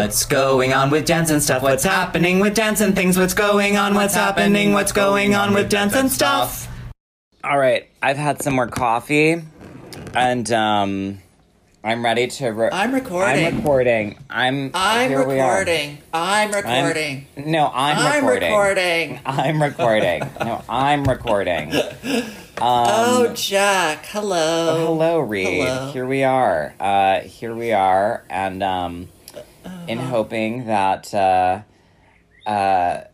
What's going on with dance and stuff? What's happening with dance and things? What's going on? What's happening? What's going on with dance and stuff? All right, I've had some more coffee, and um, I'm ready to. Re- I'm recording. I'm recording. I'm. I'm here we are. recording. I'm recording. I'm- recording. no, I'm, recording. I'm recording. recording. I'm recording. no, I'm recording. oh, Jack. Hello. Hello, Reed. Hello. Here we are. Uh, here we are, and um, in Uh-huh. hoping that uh, uh,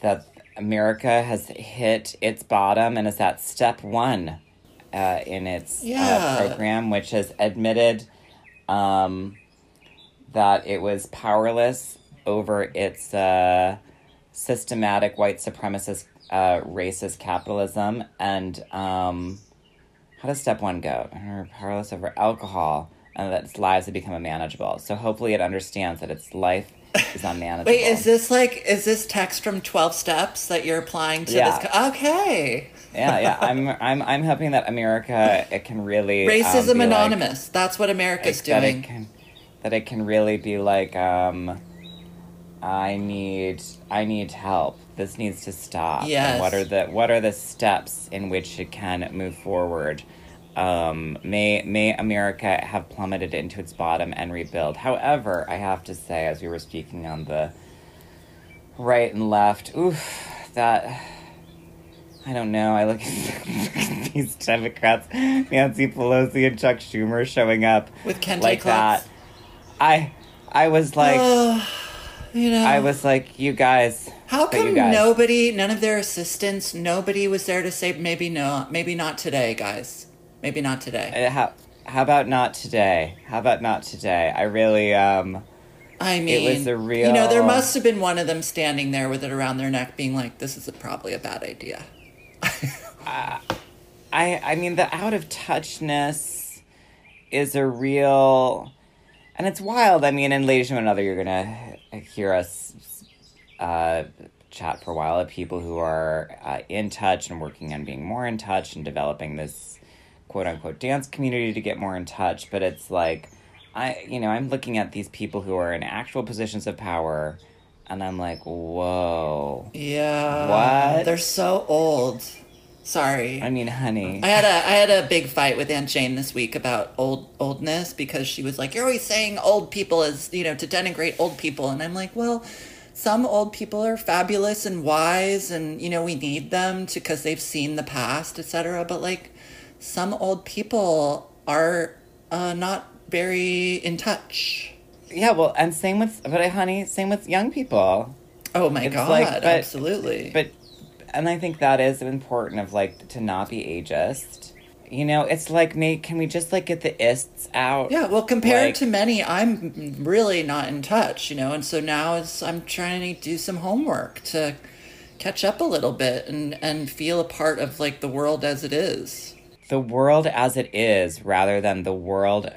that America has hit its bottom and is at step one uh, in its Yeah. uh, program, which has admitted um, that it was powerless over its uh, systematic white supremacist uh, racist capitalism and um, how does step one go? Powerless over alcohol and that its lives have become unmanageable. So hopefully it understands that its life is unmanageable. Wait, is this like is this text from Twelve Steps that you're applying to Yeah. this? Co- okay. yeah, yeah. I'm I'm I'm hoping that America it can really um, Racism like- Anonymous. That's what America's that doing. That it can that it can really be like um I need I need help. This needs to stop. And what are the what are the steps in which it can move forward? Um, may may America have plummeted into its bottom and rebuild. However, I have to say, as we were speaking on the right and left, oof, that I don't know. I look at these Democrats, Nancy Pelosi and Chuck Schumer showing up With kente like that. I I was like Oh, you know. I was like you guys. How come guys- nobody, none of their assistants, nobody was there to say maybe no, maybe not today, guys. Maybe not today. Uh, How how about not today? How about not today? I really um I mean, it was a real. You know, there must have been one of them standing there with it around their neck, being like, "This is a, probably a bad idea." I I mean the out of touchness is a real and it's wild. I mean, and ladies and another, you're gonna hear us uh, chat for a while of people who are uh, in touch and working on being more in touch and developing this quote unquote dance community to get more in touch. But it's like I you know I'm looking at these people who are in actual positions of power, and I'm like, whoa. Yeah, What? They're so old. Sorry. I mean, honey. I had a I had a big fight with Aunt Jane this week about old oldness because she was like, "You're always saying old people is, you know to denigrate old people," and I'm like, "Well, some old people are fabulous and wise, and you know we need them to because they've seen the past, etc. But like, some old people are uh, not very in touch." Yeah, well, and same with, but honey, same with young people. Oh my It's god! like, but- absolutely. But, and I think that is important of like to not be ageist. You know, it's like, me. can we just like get the ists out? Yeah, well, compared Like- to many, I'm really not in touch, you know, and so now it's I'm trying to do some homework to catch up a little bit and and feel a part of like the world as it is. The world as it is rather than the world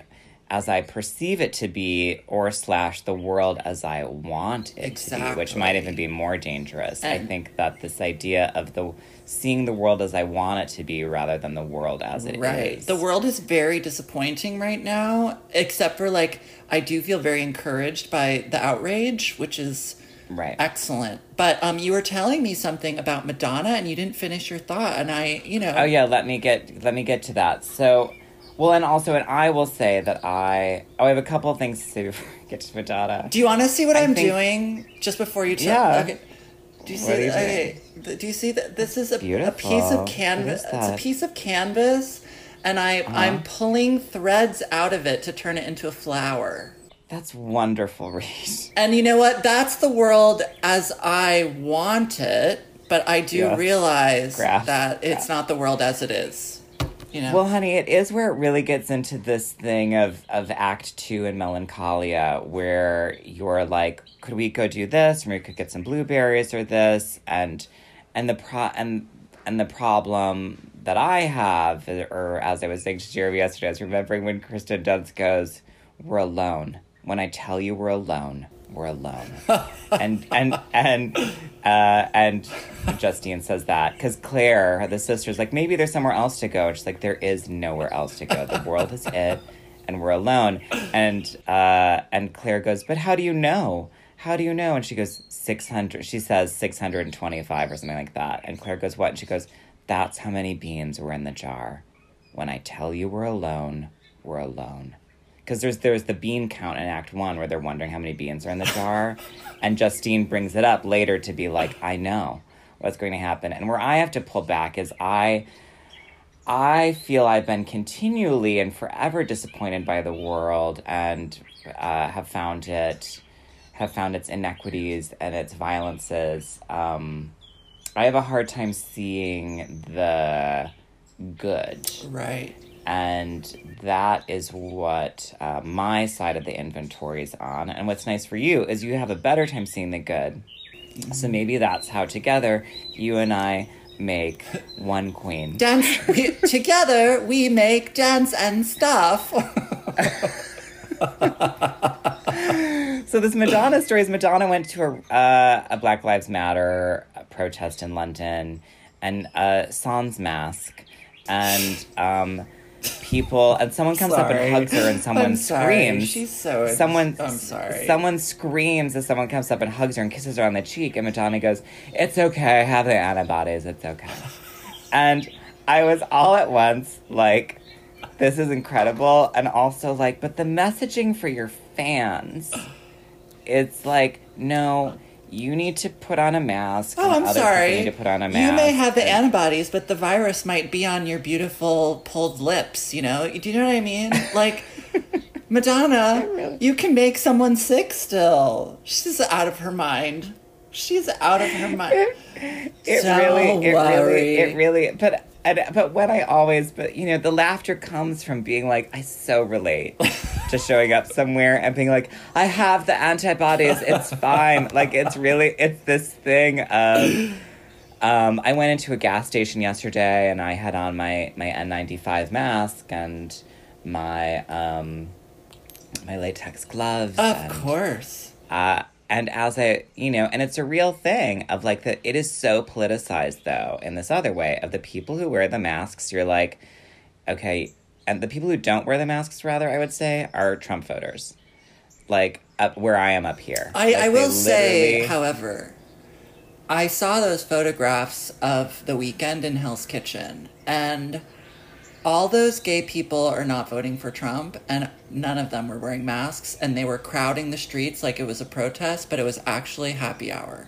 as I perceive it to be, or slash the world as I want it to be, which might even be more dangerous. I think that this idea of the seeing the world as I want it to be rather than the world as it is. Right. The world is very disappointing right now, except for like I do feel very encouraged by the outrage, which is Right. excellent. But um you were telling me something about Madonna and you didn't finish your thought and I, you know, Oh yeah, let me get let me get to that. So, well, and also, and I will say that I oh I have a couple of things to say before I get to Madonna. Do you want to see what I I'm think- doing just before you tell? Yeah. Okay. Do you see? What are you okay. Do you see that? This is a, a piece of canvas. It's a piece of canvas, and I Uh-huh. I'm pulling threads out of it to turn it into a flower. That's wonderful, Reese. And you know what? That's the world as I want it. But I do Yes. realize Grasp. that it's not the world as it is. You know. Well, honey, it is where it really gets into this thing of of Act Two and Melancholia, where you're like, could we go do this, or we could get some blueberries or this, and and the pro and and the problem that I have, or as I was saying to Jeremy yesterday, I was remembering when Kirsten Dunst goes, "We're alone." When I tell you we're alone, we're alone. and and and uh, and Justine says that because Claire, the sister's like, maybe there's somewhere else to go. And she's like, there is nowhere else to go. The world is it, and we're alone. And uh, and Claire goes, but how do you know? How do you know? And she goes, 600. She says 625 or something like that. And Claire goes, what? And she goes, that's how many beans were in the jar. When I tell you we're alone, we're alone. Because there's there's the bean count in Act One where they're wondering how many beans are in the jar, and Justine brings it up later to be like, I know what's going to happen. And where I have to pull back is I I feel I've been continually and forever disappointed by the world and uh, have found it have found its inequities and its violences. Um, I have a hard time seeing the good. Right. And that is what uh, my side of the inventory is on. And what's nice for you is you have a better time seeing the good. So maybe that's how together you and I make one queen. Dance we, together. We make dance and stuff. So this Madonna story is Madonna went to a, uh, a Black Lives Matter protest in London and a sans mask and um, people and someone comes up and hugs her and someone sorry. screams. She's so. someone I'm sorry. Someone screams as someone comes up and hugs her and kisses her on the cheek and Madonna goes, "It's okay. I have the antibodies. It's okay." and I was all at once like, "This is incredible," and also like, "But the messaging for your fans." it's like no you need to put on a mask Oh, I'm sorry. need to put on a mask You may have the antibodies, but the virus might be on your beautiful pulled lips. You know? Do you know what I mean? Like, Madonna, you can make someone sick still. She's out of her mind. She's out of her mind. it Don't really it worry. really it really but and, but when i always but you know the laughter comes from being like i so relate to showing up somewhere and being like i have the antibodies it's fine like it's really it's this thing of um, I went into a gas station yesterday and I had on my, my N95 mask and my um, my latex gloves. Of and, course. Uh, and as I, you know, and it's a real thing of like that. It is so politicized though in this other way of the people who wear the masks. You're like, okay, and the people who don't wear the masks, rather, I would say, are Trump voters. Like up where I am up here. I, Like, I will say, however, I saw those photographs of the weekend in Hell's Kitchen, and all those gay people are not voting for Trump, and none of them were wearing masks, and they were crowding the streets like it was a protest, but it was actually happy hour.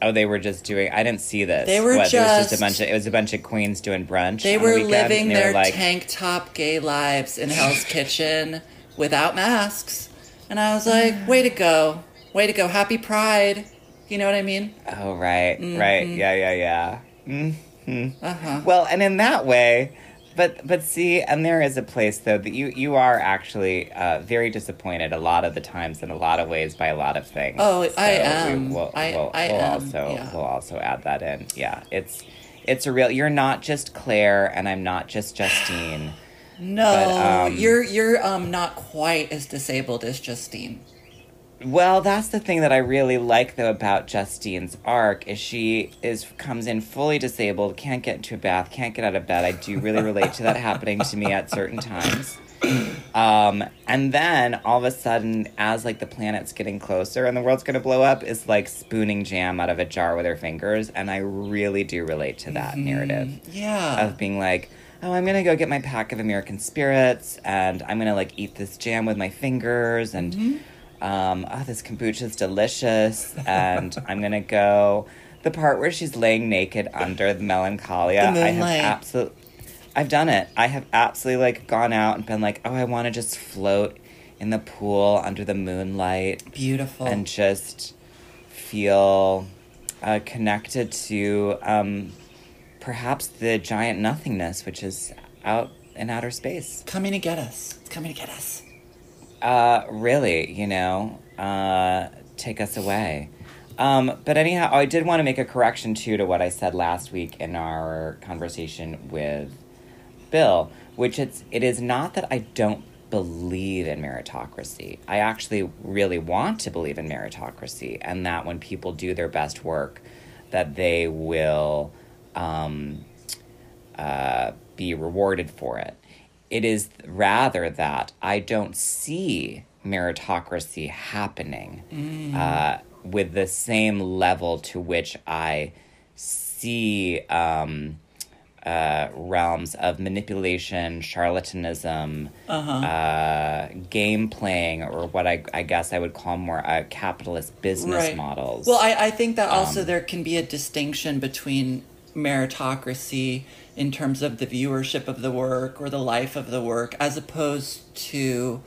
Oh, they were just doing. I didn't see this. They were what, It was just a bunch of. It was a bunch of queens doing brunch. They on the were weekend, living they their were like, tank top gay lives in Hell's Kitchen without masks, and I was like, "Way to go! Way to go! Happy Pride!" You know what I mean? Oh right, right, yeah, yeah, yeah. hmm Uh huh. Well, and in that way, but but see, and there is a place though that you you are actually uh, very disappointed a lot of the times in a lot of ways by a lot of things. Oh, I So we- am. We'll, I- we'll, I we'll am, also yeah. we'll also add that in. Yeah, it's it's a real. You're not just Claire, and I'm not just Justine. No, But, um, you're you're um not quite as disabled as Justine. Well, that's the thing that I really like though about Justine's arc is she is comes in fully disabled, can't get into a bath, can't get out of bed. I do really relate to that happening to me at certain times. Um, and then all of a sudden, as like the planet's getting closer and the world's gonna blow up, is like spooning jam out of a jar with her fingers, and I really do relate to that narrative Yeah. of being like, oh, I'm gonna go get my pack of American spirits and I'm gonna like eat this jam with my fingers and Mm-hmm. Um, oh, this kombucha's delicious and I'm gonna go. The part where she's laying naked under the melancholia, The I have absolutely, I've done it. I have absolutely like gone out and been like, oh, I want to just float in the pool under the moonlight Beautiful. and just feel uh, connected to um, perhaps the giant nothingness, which is out in outer space. coming to get us. It's coming to get us. Uh, really, you know, uh, take us away. Um, but anyhow, I did want to make a correction too to what I said last week in our conversation with Bill, which it's it is not that I don't believe in meritocracy. I actually really want to believe in meritocracy, and that when people do their best work, that they will um, uh, be rewarded for it. It is rather that I don't see meritocracy happening uh, with the same level to which I see um, uh, realms of manipulation, charlatanism, uh game playing, or what I, I guess I would call more uh, capitalist business models. Well, I, I think that also there can be a distinction between meritocracy in terms of the viewership of the work or the life of the work as opposed to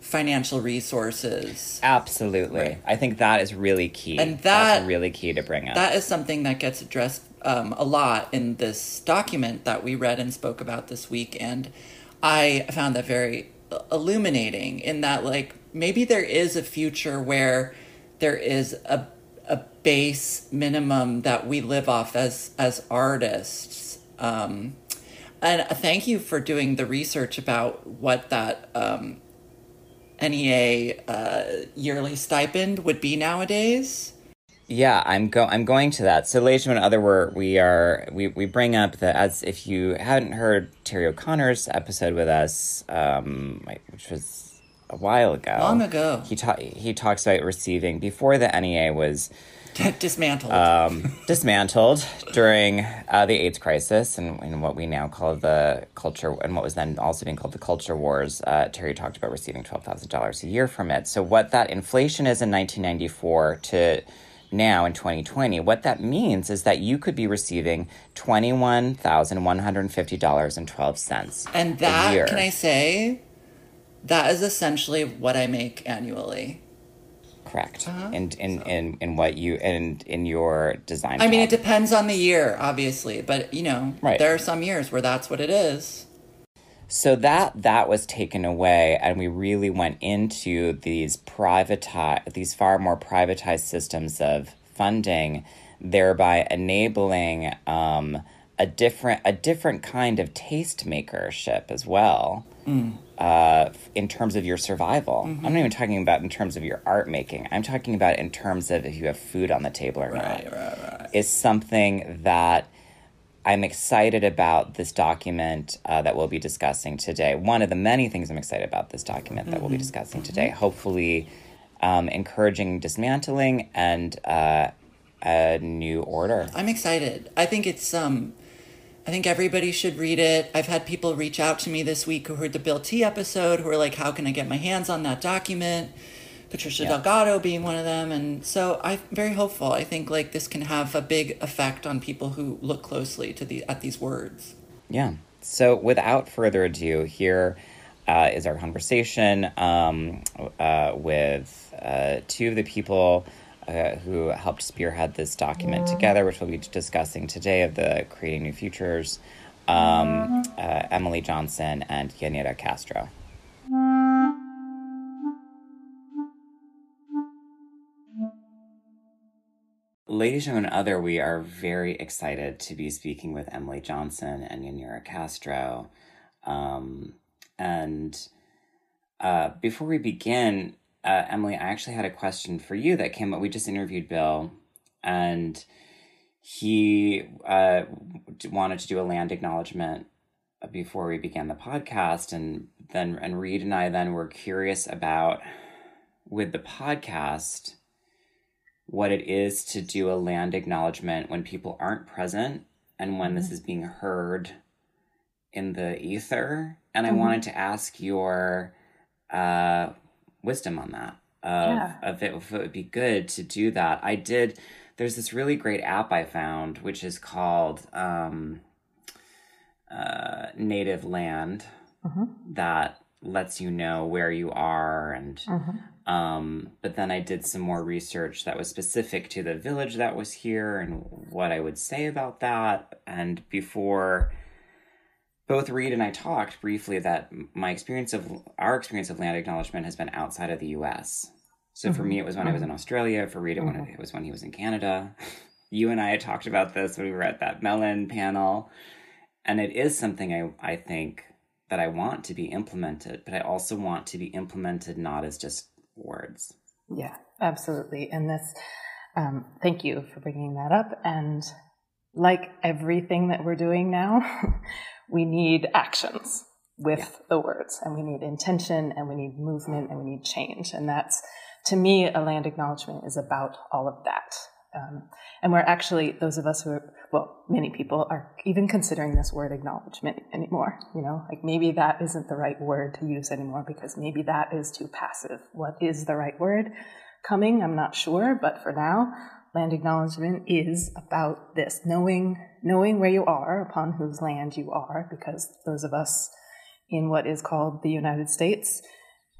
financial resources. Absolutely. Right. I think that is really key. And That's that- really key to bring up. That is something that gets addressed um, a lot in this document that we read and spoke about this week. And I found that very uh, illuminating in that, like, maybe there is a future where there is a, a base minimum that we live off as, as artists. Um, and thank you for doing the research about what that um, NEA uh, yearly stipend would be nowadays. Yeah, I'm go I'm going to that. So Leisham and other were we are we, we bring up that as if you hadn't heard Terry O'Connor's episode with us, um, which was a while ago. Long ago. He ta- he talks about receiving before the NEA was dismantled. um, dismantled during uh, the AIDS crisis and, and what we now call the culture, and what was then also being called the culture wars. Uh, Terry talked about receiving twelve thousand dollars a year from it. So what that inflation is in nineteen ninety four to now in 2020 what that means is that you could be receiving $21,150.12 and that, year. can I say, that is essentially what I make annually. Correct Uh-huh. in, in, in, in what you and in your design I mean, it depends on the year, obviously, but you know, Right. there are some years where that's what it is. So that that was taken away, and we really went into these privatized these far more privatized systems of funding, thereby enabling um, a different a different kind of taste makership as well. Uh, in terms of your survival, I'm not even talking about in terms of your art making. I'm talking about in terms of if you have food on the table or not Right, right, right. is something that I'm excited about this document uh, that we'll be discussing today. One of the many things I'm excited about this document that we'll be discussing today. Hopefully, um, encouraging dismantling and uh, a new order. I'm excited. I think it's um I think everybody should read it. I've had people reach out to me this week who heard the Bill T episode who are like, How can I get my hands on that document? Patricia Delgado being one of them. And so I'm very hopeful. I think like this can have a big effect on people who look closely to the at these words. Yeah. So, without further ado, here uh, is our conversation um, uh, with uh, two of the people uh, who helped spearhead this document together, which we'll be discussing today of the Creating New Futures um, uh, Emily Johnson and Yanira Castro. Ladies and other, we are very excited to be speaking with Emily Johnson and Yanira Castro. Um, and uh, before we begin, uh, Emily, I actually had a question for you that came up. We just interviewed Bill, and he uh, wanted to do a land acknowledgement before we began the podcast, and then and Reed and I then were curious about with the podcast what it is to do a land acknowledgement when people aren't present and when this is being heard in the ether. And I wanted to ask your uh, wisdom on that. Of, Yeah. of it, if it would be good to do that. I did. There's this really great app I found, which is called um, uh, Native Land, that lets you know where you are and um, but then I did some more research that was specific to the village that was here and what I would say about that. And before both Reed and I talked briefly that my experience of our experience of land acknowledgement has been outside of the US. So for me, mm-hmm. it was when I was in mm-hmm. Australia. For Reed, it, when mm-hmm. it was when he was in Canada. You and I had talked about this when we were at that Mellon panel. And it is something I, I think that I want to be implemented, but I also want to be implemented not as just words. Yeah, absolutely. And this, um, thank you for bringing that up. And like everything that we're doing now, we need actions. with Yeah. the words, and we need intention, and we need movement, and we need change, and that's to me a land acknowledgement is about all of that. Um, and we're actually those of us who are well, many people are even considering this word acknowledgement anymore. You know, like maybe that isn't the right word to use anymore because maybe that is too passive. What is the right word? Coming, I'm not sure, but for now, land acknowledgement is about this knowing knowing where you are upon whose land you are because those of us in what is called the United States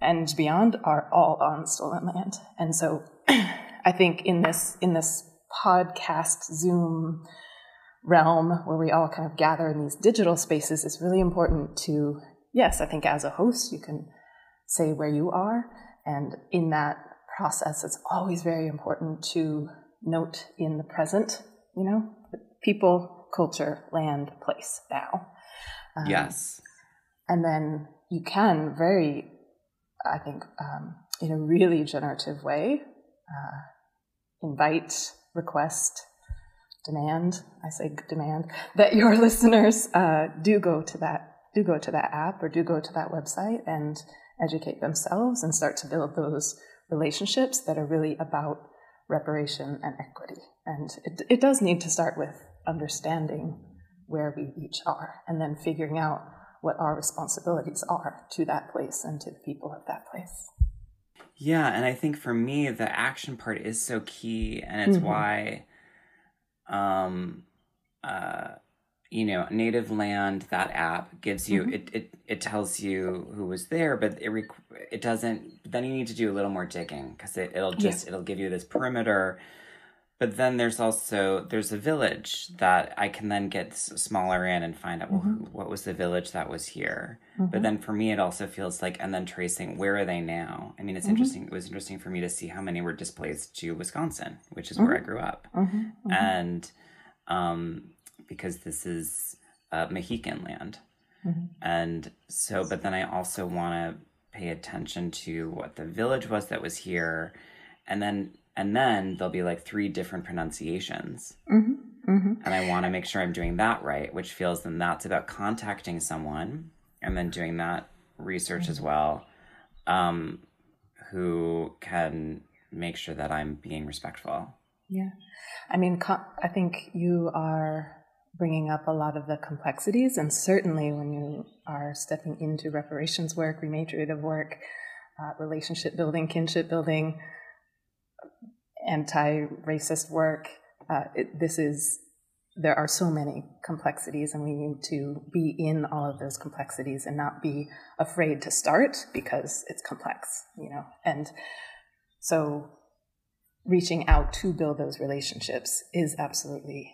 and beyond are all on stolen land. And so I think in this in this podcast Zoom realm where we all kind of gather in these digital spaces, it's really important to yes, I think as a host you can say where you are and in that process it's always very important to note in the present, you know, people, culture, land, place, now. Um, yes. and then you can very, I think, um, in a really generative way, uh, invite, request, demand. I say demand that your listeners uh, do go to that do go to that app or do go to that website and educate themselves and start to build those relationships that are really about reparation and equity. And it, it does need to start with understanding where we each are and then figuring out what our responsibilities are to that place and to the people of that place. Yeah, and I think for me the action part is so key and it's Mhm. why um uh you know, native land that app gives you Mhm. it, it it tells you who was there, but it requ- it doesn't then you need to do a little more digging cuz it it'll just it'll give you this perimeter. But then there's also there's a village that I can then get smaller in and find out well, who, what was the village that was here. But then for me, it also feels like, and then tracing where are they now? I mean, it's interesting. It was interesting for me to see how many were displaced to Wisconsin, which is where I grew up, Mm-hmm. and um, because this is uh, Mohican land, Mm-hmm. and so. But then I also want to pay attention to what the village was that was here, and then and then there'll be like three different pronunciations Mm-hmm. and I want to make sure I'm doing that right, which feels then that's about contacting someone and then doing that research as well, um, who can make sure that I'm being respectful. Yeah. I mean, co- I think you are bringing up a lot of the complexities, and certainly when you are stepping into reparations work, rematriative work, uh, relationship building, kinship building, anti racist work, uh, it, this is. There are so many complexities, and we need to be in all of those complexities and not be afraid to start because it's complex, you know. And so reaching out to build those relationships is absolutely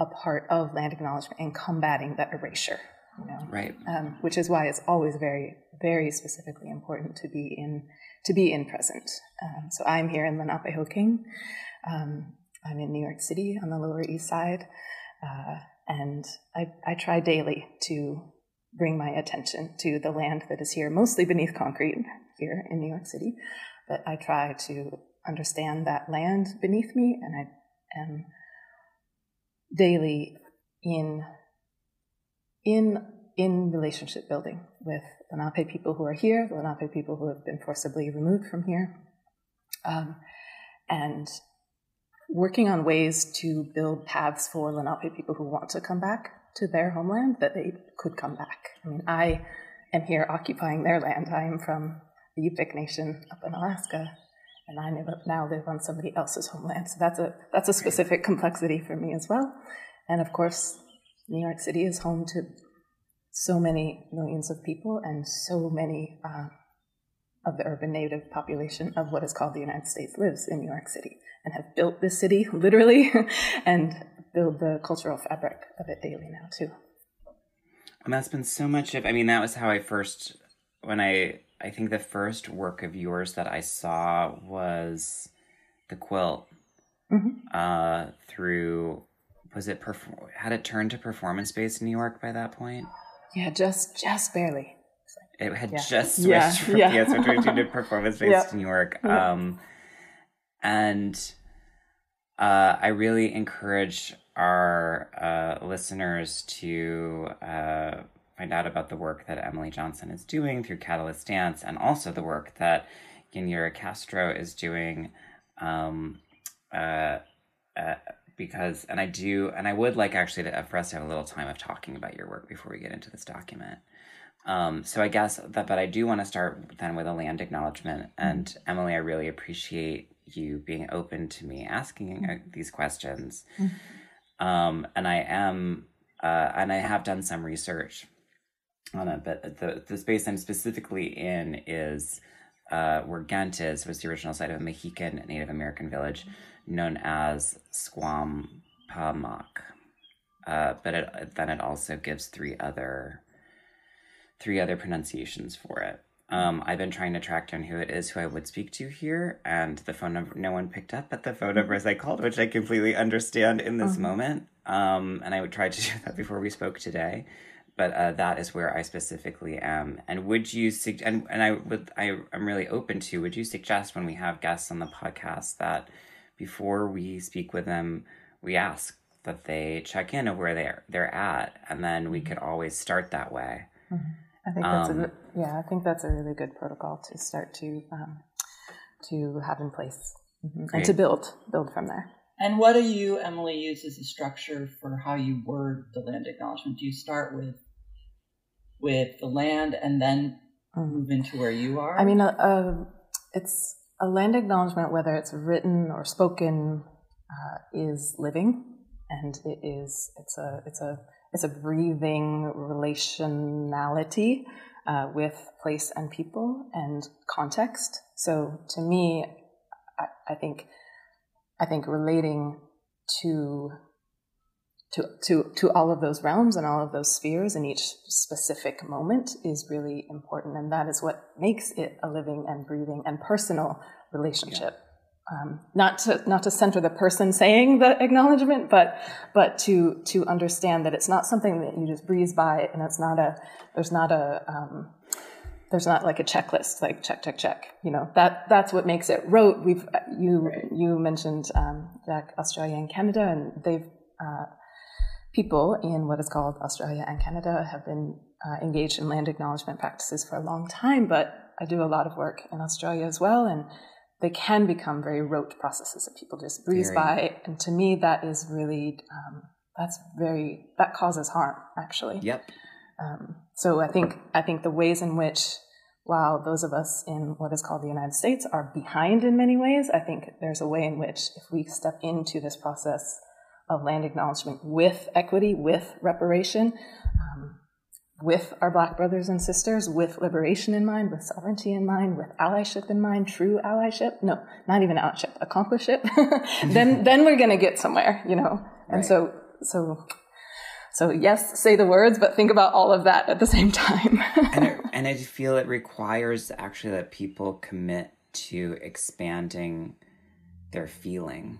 a part of land acknowledgement and combating that erasure you know? Right. um, which is why it's always very very specifically important to be in to be in present. Um, so i'm here in lenapehoking um, i'm in new york city on the lower east side. Uh, and I, I try daily to bring my attention to the land that is here mostly beneath concrete here in new york city. But i try to understand that land beneath me and i am daily in in in relationship building with Lenape people who are here, the Lenape people who have been forcibly removed from here, um, and working on ways to build paths for Lenape people who want to come back to their homeland that they could come back. I mean, I am here occupying their land. I am from the Yupik Nation up in Alaska, and I now live on somebody else's homeland. So that's a that's a specific complexity for me as well. And of course, New York City is home to so many millions of people and so many uh, of the urban native population of what is called the United States lives in New York City and have built this city literally and build the cultural fabric of it daily now too. And that's been so much of, I mean, that was how I first, when I, I think the first work of yours that I saw was the quilt Mhm. uh, through, was it, perf- had it turned to performance based in New York by that point? Yeah, just just barely. It had Yeah. just switched Yeah, from yeah. yeah, switched to performance based Yeah. in New York. Um, and uh, I really encourage our uh, listeners to uh, find out about the work that Emily Johnson is doing through Catalyst Dance and also the work that Yanira Castro is doing. Um, uh, uh, because, and I do, and I would like actually to, for us to have a little time of talking about your work before we get into this document. Um, so I guess that, but I do want to start then with a land acknowledgement. And Emily, I really appreciate you being open to me asking uh, these questions. Um, and I am, uh, and I have done some research but the, the space I'm specifically in is uh, where Ghent is, was the original site of a Mohican Native American village known as Squampamok. Uh, but it, then it also gives three other three other pronunciations for it. Um, I've been trying to track down who it is who I would speak to here, and the phone number no one picked up, but the phone numbers I called, which I completely understand in this moment. Um, and I would try to do that before we spoke today, but uh, that is where I specifically am. And would you sug- and and I would I I'm really open to. Would you suggest when we have guests on the podcast that before we speak with them, we ask that they check in of where they're they're at, and then we could always start that way. I think that's Um, a yeah. I think that's a really good protocol to start to um, to have in place Mhm. and to build build from there. And what do you, Emily, use as a structure for how you word the land acknowledgement? Do you start with with the land and then Mhm. move into where you are? I mean, uh, uh, it's a land acknowledgement, whether it's written or spoken, uh, is living, and it is it's a it's a it's a breathing relationality uh, with place and people and context. So to me, I, I think I think relating to to, to, to all of those realms and all of those spheres in each specific moment is really important. And that is what makes it a living and breathing and personal relationship. Um, not to not to center the person saying the acknowledgement, but but to to understand that it's not something that you just breeze by, and it's not a there's not a um, there's not like a checklist like check check check. You know that that's what makes it rote. We've you you mentioned um, Jack Australia and Canada, and they've uh, people in what is called Australia and Canada have been uh, engaged in land acknowledgement practices for a long time, but I do a lot of work in Australia as well, and they can become very rote processes that people just breeze Very. by. And to me, that is really, um, that's very, that causes harm, actually. Yep. Um, so I think I think the ways in which, while those of us in what is called the United States are behind in many ways, I think there's a way in which if we step into this process of land acknowledgement with equity, with reparation, um, with our Black brothers and sisters, with liberation in mind, with sovereignty in mind, with allyship in mind, true allyship. No, not even allyship, accomplishship. then then we're gonna get somewhere, you know. And Right. so so so yes, say the words, but think about all of that at the same time. and it, and I feel it requires actually that people commit to expanding their feeling.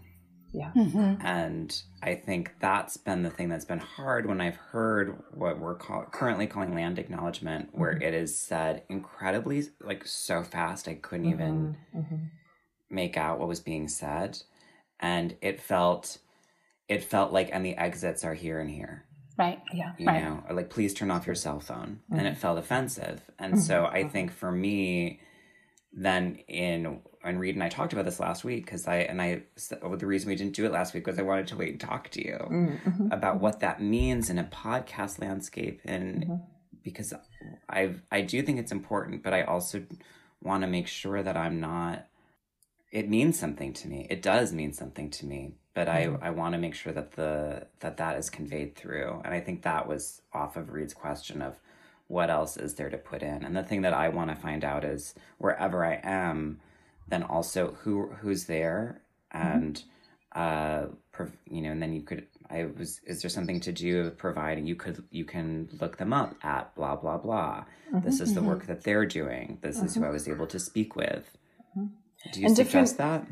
yeah. Mm-hmm. And I think that's been the thing that's been hard when I've heard what we're call- currently calling land acknowledgement, where mm-hmm. it is said incredibly, like so fast, I couldn't mm-hmm. even make out what was being said. And it felt, it felt like, and the exits are here and here Right. Yeah. you Right. know, or like please turn off your cell phone. And mm-hmm. it felt offensive. And mm-hmm. so I mm-hmm. think for me, then in and Reed and I talked about this last week because I and I well, the reason we didn't do it last week was I wanted to wait and talk to you about what that means in a podcast landscape and because I I do think it's important, but I also want to make sure that I'm not it means something to me. It does mean something to me, but I mm-hmm. I want to make sure that the that that is conveyed through. And I think that was off of Reed's question of what else is there to put in. And the thing that I want to find out is wherever I am, then also who who's there mm-hmm. and uh you know and then you could I was is there something to do with providing you could you can look them up at blah blah blah. Mm-hmm, this is the work that they're doing. This is who I was able to speak with. Do you And suggest that?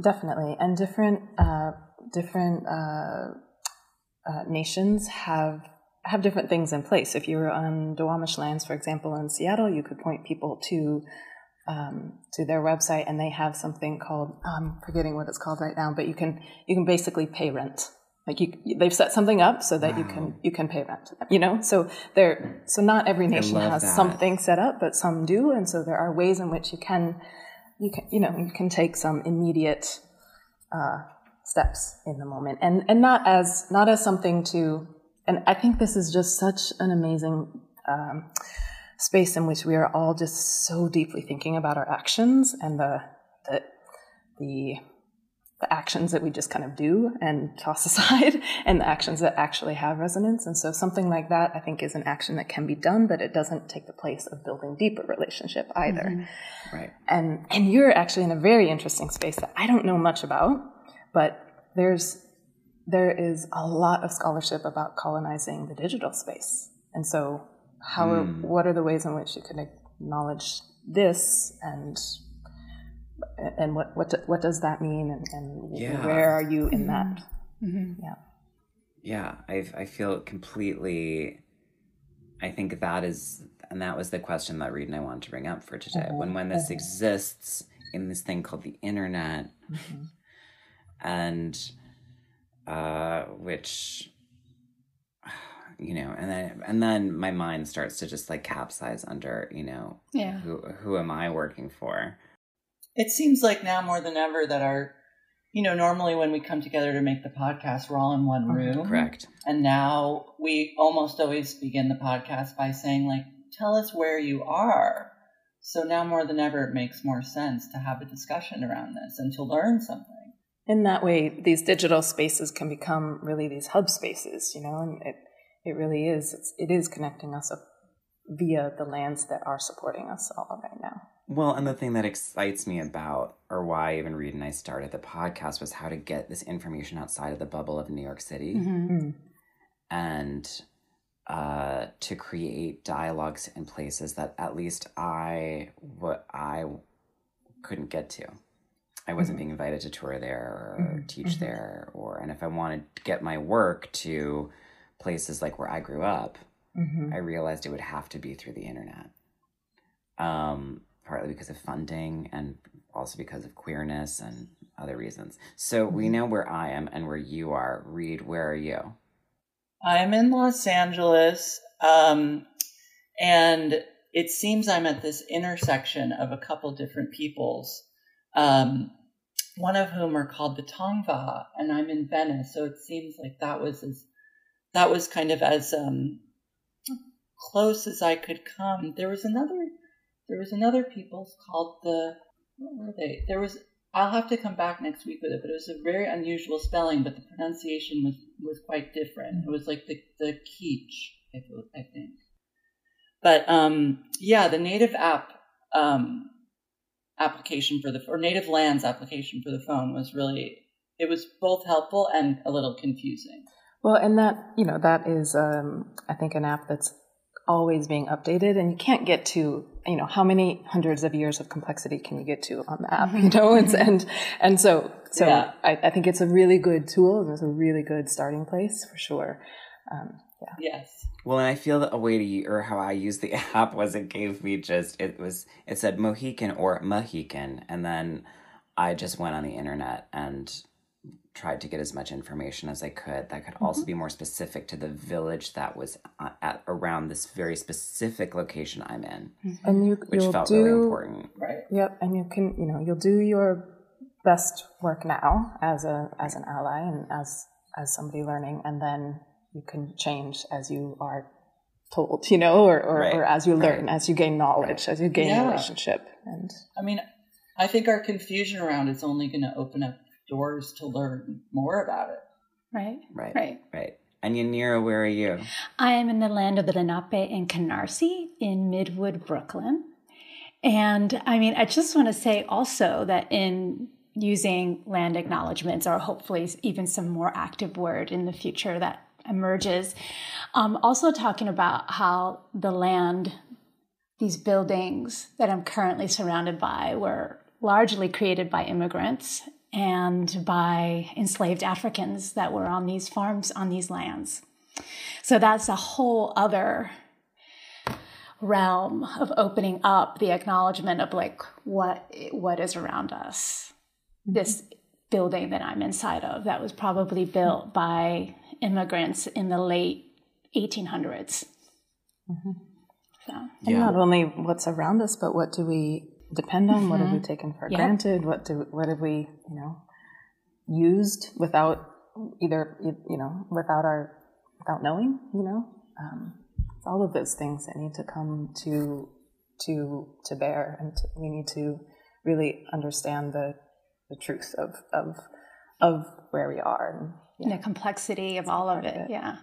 Definitely, and different uh, different uh, uh, nations have have different things in place. If you're on Duwamish lands, for example, in Seattle, you could point people to um, to their website, and they have something called I'm forgetting what it's called right now, but you can you can basically pay rent Like you, they've set something up so that you can you can pay rent. You know, so there. So not every nation has that. something set up, but some do, and so there are ways in which you can, you can, you know, you can take some immediate uh, steps in the moment, and and not as not as something to. And I think this is just such an amazing um, space in which we are all just so deeply thinking about our actions and the the the the actions that we just kind of do and toss aside and the actions that actually have resonance. And so something like that, I think, is an action that can be done, but it doesn't take the place of building deeper relationship either. Mm-hmm. Right. And, and you're actually in a very interesting space that I don't know much about, but there's, there is a lot of scholarship about colonizing the digital space. And so how are, what are the ways in which you can acknowledge this and and what what do- what does that mean and, and Yeah. where are you in that mm-hmm. Mm-hmm. yeah Yeah, I I feel completely. I think that is, and that was the question that Reed and I wanted to bring up for today. Mm-hmm. When when this exists in this thing called the internet, and uh, which you know, and then and then my mind starts to just like capsize under, you know, Yeah. who who am I working for? It seems like now more than ever that our, you know, normally when we come together to make the podcast, we're all in one uh-huh. room. Correct. And now we almost always begin the podcast by saying, like, tell us where you are. So now more than ever, it makes more sense to have a discussion around this and to learn something. in that way these digital spaces can become really these hub spaces you know and it it really is it's, it is connecting us up via the lands that are supporting us all right now Well, and the thing that excites me about, or why even Reed and I started the podcast, was how to get this information outside of the bubble of New York City mm-hmm. and uh, to create dialogues in places that at least I what I couldn't get to. I wasn't mm-hmm. being invited to tour there or mm-hmm. teach there, or and if I wanted to get my work to places like where I grew up, I realized it would have to be through the internet. Um, partly because of funding and also because of queerness and other reasons. So we know where I am and where you are. Reed, where are you? I'm in Los Angeles, um, and it seems I'm at this intersection of a couple different peoples, um, one of whom are called the Tongva, and I'm in Venice. So it seems like that was as that was kind of as um, close as I could come. There was another there was another peoples called the what were they? There was I'll have to come back next week with it, but it was a very unusual spelling, but the pronunciation was was quite different. It was like the the Keech, I I think. But um, yeah, the native app um, application for the or native lands application for the phone was really it was both helpful and a little confusing. Well, and that you know that is, um, I think, an app that's always being updated, and you can't get to you know how many hundreds of years of complexity can you get to on the app, you know, and and and so so Yeah. I, I think it's a really good tool, and it's a really good starting place for sure. Um, yeah. Yes. Well, and I feel that a way to or how I used the app was it gave me just it was it said Mohican or Mohican, and then I just went on the internet and tried to get as much information as I could that could also be more specific to the village that was uh, at around this very specific location I'm in, And you which you'll felt do really important. Right. Yep, and you can, you know, you'll do your best work now as a as an ally and as as somebody learning, and then you can change as you are told, you know, or or, Right, or as you learn, right. as you gain knowledge, as you gain Yeah. relationship, and I mean, I think our confusion around it's only going to open up doors to learn more about it. Right. Right, Right. right. And Yanira, where are you? I am in the land of the Lenape and Canarsie in Midwood, Brooklyn. And I mean, I just want to say also that in using land acknowledgements, or hopefully even some more active word in the future that emerges, um, also talking about how the land, these buildings that I'm currently surrounded by, were largely created by immigrants and by enslaved Africans that were on these farms on these lands. So that's a whole other realm of opening up the acknowledgement of like what what is around us. This building that I'm inside of that was probably built by immigrants in the late 1800s. Mm-hmm. So, And not only what's around us, but what do we depend on? What have we mm-hmm. taken for Yep. granted? What do what have we you know used without either you know without our without knowing? You know, um, it's all of those things that need to come to to to bear, and to, we need to really understand the the truth of of of where we are. And the complexity of all of it. it. Yeah.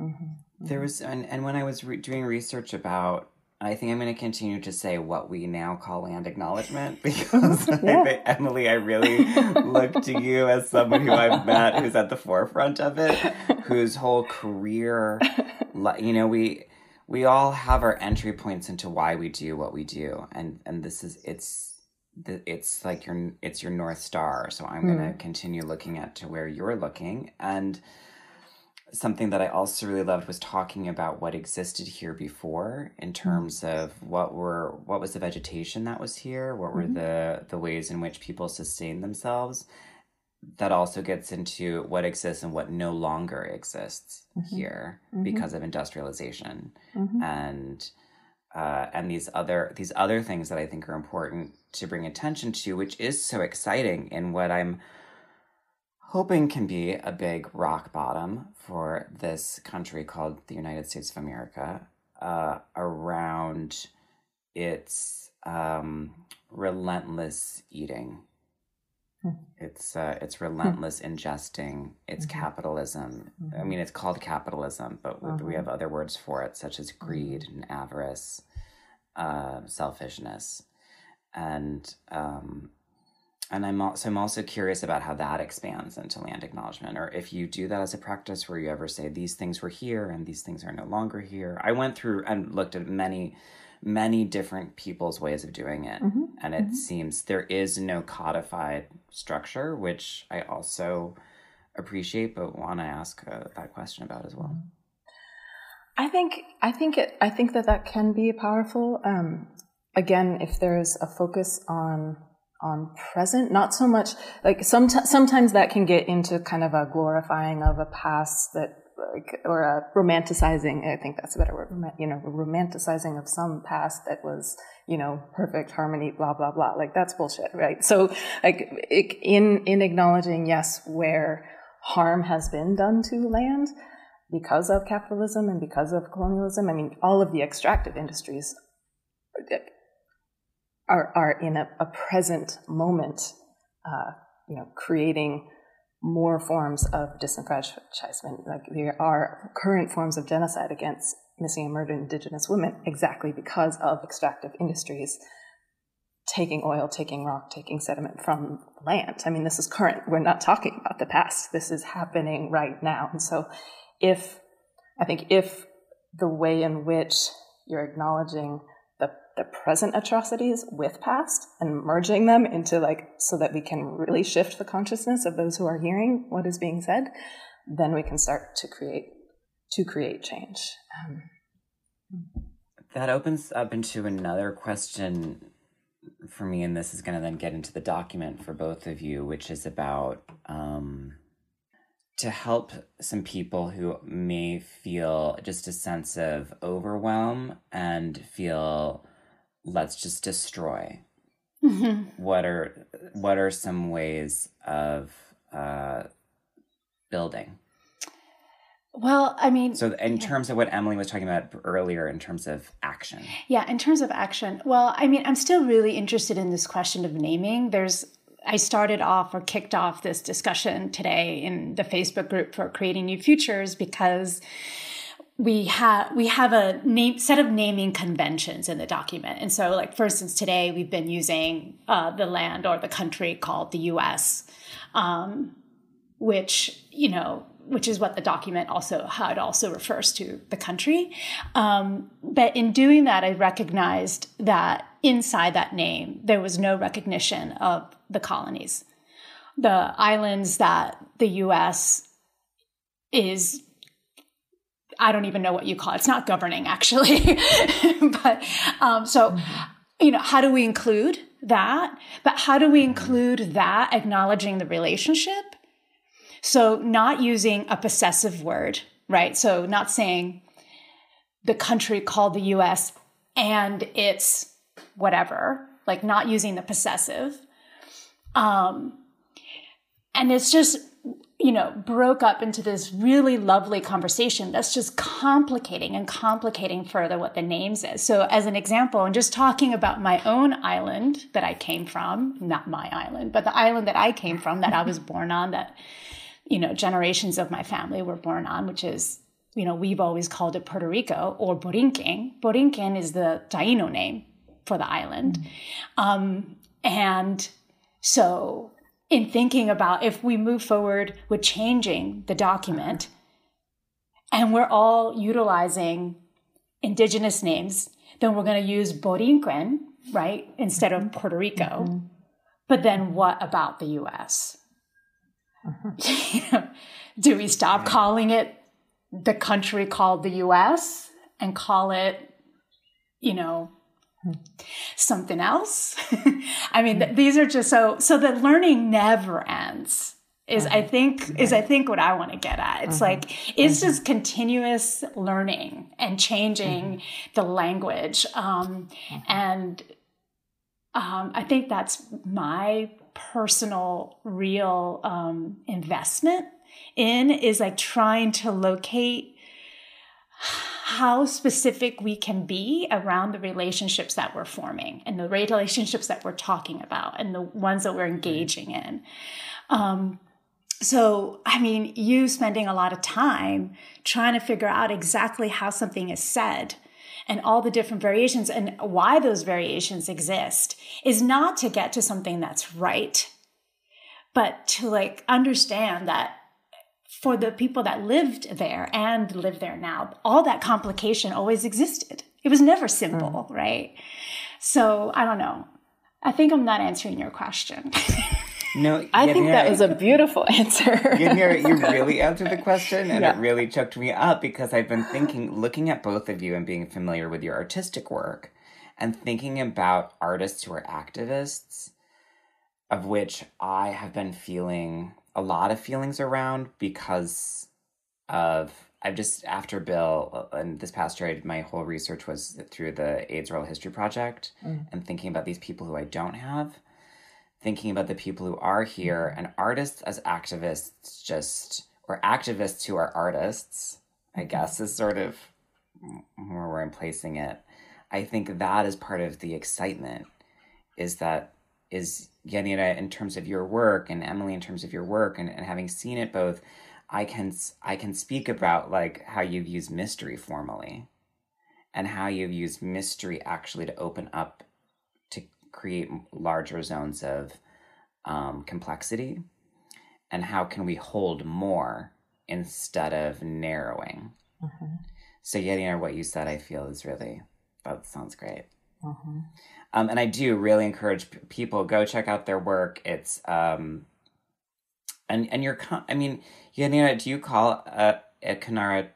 Mm-hmm. There mm-hmm. was, and, and when I was re- doing research about, I think I'm going to continue to say what we now call land acknowledgement because I think, Emily, I really look to you as someone who I've met who's at the forefront of it, whose whole career, you know, we we all have our entry points into why we do what we do, and and this is it's it's like your it's your north star. So I'm going to hmm. continue looking at to where you're looking. And something that I also really loved was talking about what existed here before in mm-hmm. terms of what were what was the vegetation that was here, what were mm-hmm. the the ways in which people sustained themselves. That also gets into what exists and what no longer exists mm-hmm. here because of industrialization. And uh, and these other these other things that I think are important to bring attention to, which is so exciting in what I'm hoping can be a big rock bottom for this country called the United States of America uh, around its um, relentless eating. It's uh, it's relentless ingesting. It's capitalism. I mean, it's called capitalism, but we, we have other words for it, such as greed and avarice, uh, selfishness, and um, and I'm also I'm also curious about how that expands into land acknowledgement, or if you do that as a practice where you ever say these things were here and these things are no longer here. I went through and looked at many, many different people's ways of doing it, and it seems there is no codified structure, which I also appreciate, but want to ask uh, that question about as well. I think I think it I think that that can be powerful. Um, again, if there's a focus on on present, not so much like some sometimes that can get into kind of a glorifying of a past that like or a romanticizing. I think that's a better word. You know, romanticizing of some past that was you know perfect harmony. Blah blah blah. Like that's bullshit, right? So like it, in in acknowledging yes where harm has been done to land because of capitalism and because of colonialism. I mean, all of the extractive industries are are in a, a present moment, uh, you know, creating more forms of disenfranchisement. Like there are current forms of genocide against missing and murdered Indigenous women, exactly because of extractive industries taking oil, taking rock, taking sediment from land. I mean, this is current. We're not talking about the past. This is happening right now. And so, if I think if the way in which you're acknowledging the, present atrocities with past and merging them into like so that we can really shift the consciousness of those who are hearing what is being said, then we can start to create to create change. Um, That opens up into another question for me, and this is going to then get into the document for both of you, which is about um, to help some people who may feel just a sense of overwhelm and feel let's just destroy. What are what are some ways of uh, building? Well, I mean, So, in terms of what Emily was talking about earlier, in terms of action, Yeah, in terms of action, well, I mean, I'm still really interested in this question of naming. There's, I started off or kicked off this discussion today in the Facebook group for creating new futures because we have we have a name set of naming conventions in the document, and so, like for instance, today we've been using uh, the land or the country called the U.S. Um, which you know which is what the document also how it also refers to the country um, but in doing that i recognized that inside that name there was no recognition of the colonies the islands that the us is I don't even know what you call it. It's not governing actually, but um, so you know, how do we include that? But how do we include that acknowledging the relationship? So not using a possessive word, right? So not saying the country called the US and it's whatever, like not using the possessive. Um, and it's just you know, broke up into this really lovely conversation that's just complicating and complicating further what the names is. So, as an example, and just talking about my own island that I came from, not my island, but the island that I came from, that I was born on, that, you know, generations of my family were born on, which is, you know, we've always called it Puerto Rico or Borinquen. Borinquen is the Taino name for the island. Mm-hmm. Um, and so in thinking about if we move forward with changing the document and we're all utilizing indigenous names, then we're going to use Borinquen, right, instead of Puerto Rico. Mm-hmm. But then what about the US? Mm-hmm. do we stop calling it the country called the US and call it, you know, something else. I mean, th- these are just so, so the learning never ends is I uh-huh. think is I think what I want to get at. It's uh-huh. like it's uh-huh. just continuous learning and changing the language, um, and um, I think that's my personal real um, investment in is like trying to locate how specific we can be around the relationships that we're forming and the relationships that we're talking about and the ones that we're engaging in. Um, so, I mean, you spending a lot of time trying to figure out exactly how something is said and all the different variations and why those variations exist is not to get to something that's right, but to like understand that for the people that lived there and live there now, all that complication always existed. It was never simple, mm. right? So I don't know. I think I'm not answering your question. No, I think that was a beautiful answer. you, you really answered the question, and yeah. it really choked me up because I've been thinking, looking at both of you and being familiar with your artistic work, and thinking about artists who are activists, of which I have been feeling a lot of feelings around because of I've just after Bill uh, and this past year, I, my whole research was through the AIDS Oral History Project mm. and thinking about these people who I don't have, thinking about the people who are here, and artists as activists, just or activists who are artists. I mm-hmm. guess is sort of where I'm placing it. I think that is part of the excitement, is that is Yanira in terms of your work and Emily in terms of your work and, and having seen it both, I can I can speak about like how you've used mystery formally and how you've used mystery actually to open up to create larger zones of um, complexity and how can we hold more instead of narrowing. Mm-hmm. So Yanira, what you said, I feel is really that sounds great. Mm-hmm. Um, and I do really encourage p- people go check out their work. It's um, and and you're I mean, Yanira, do you call a a Canara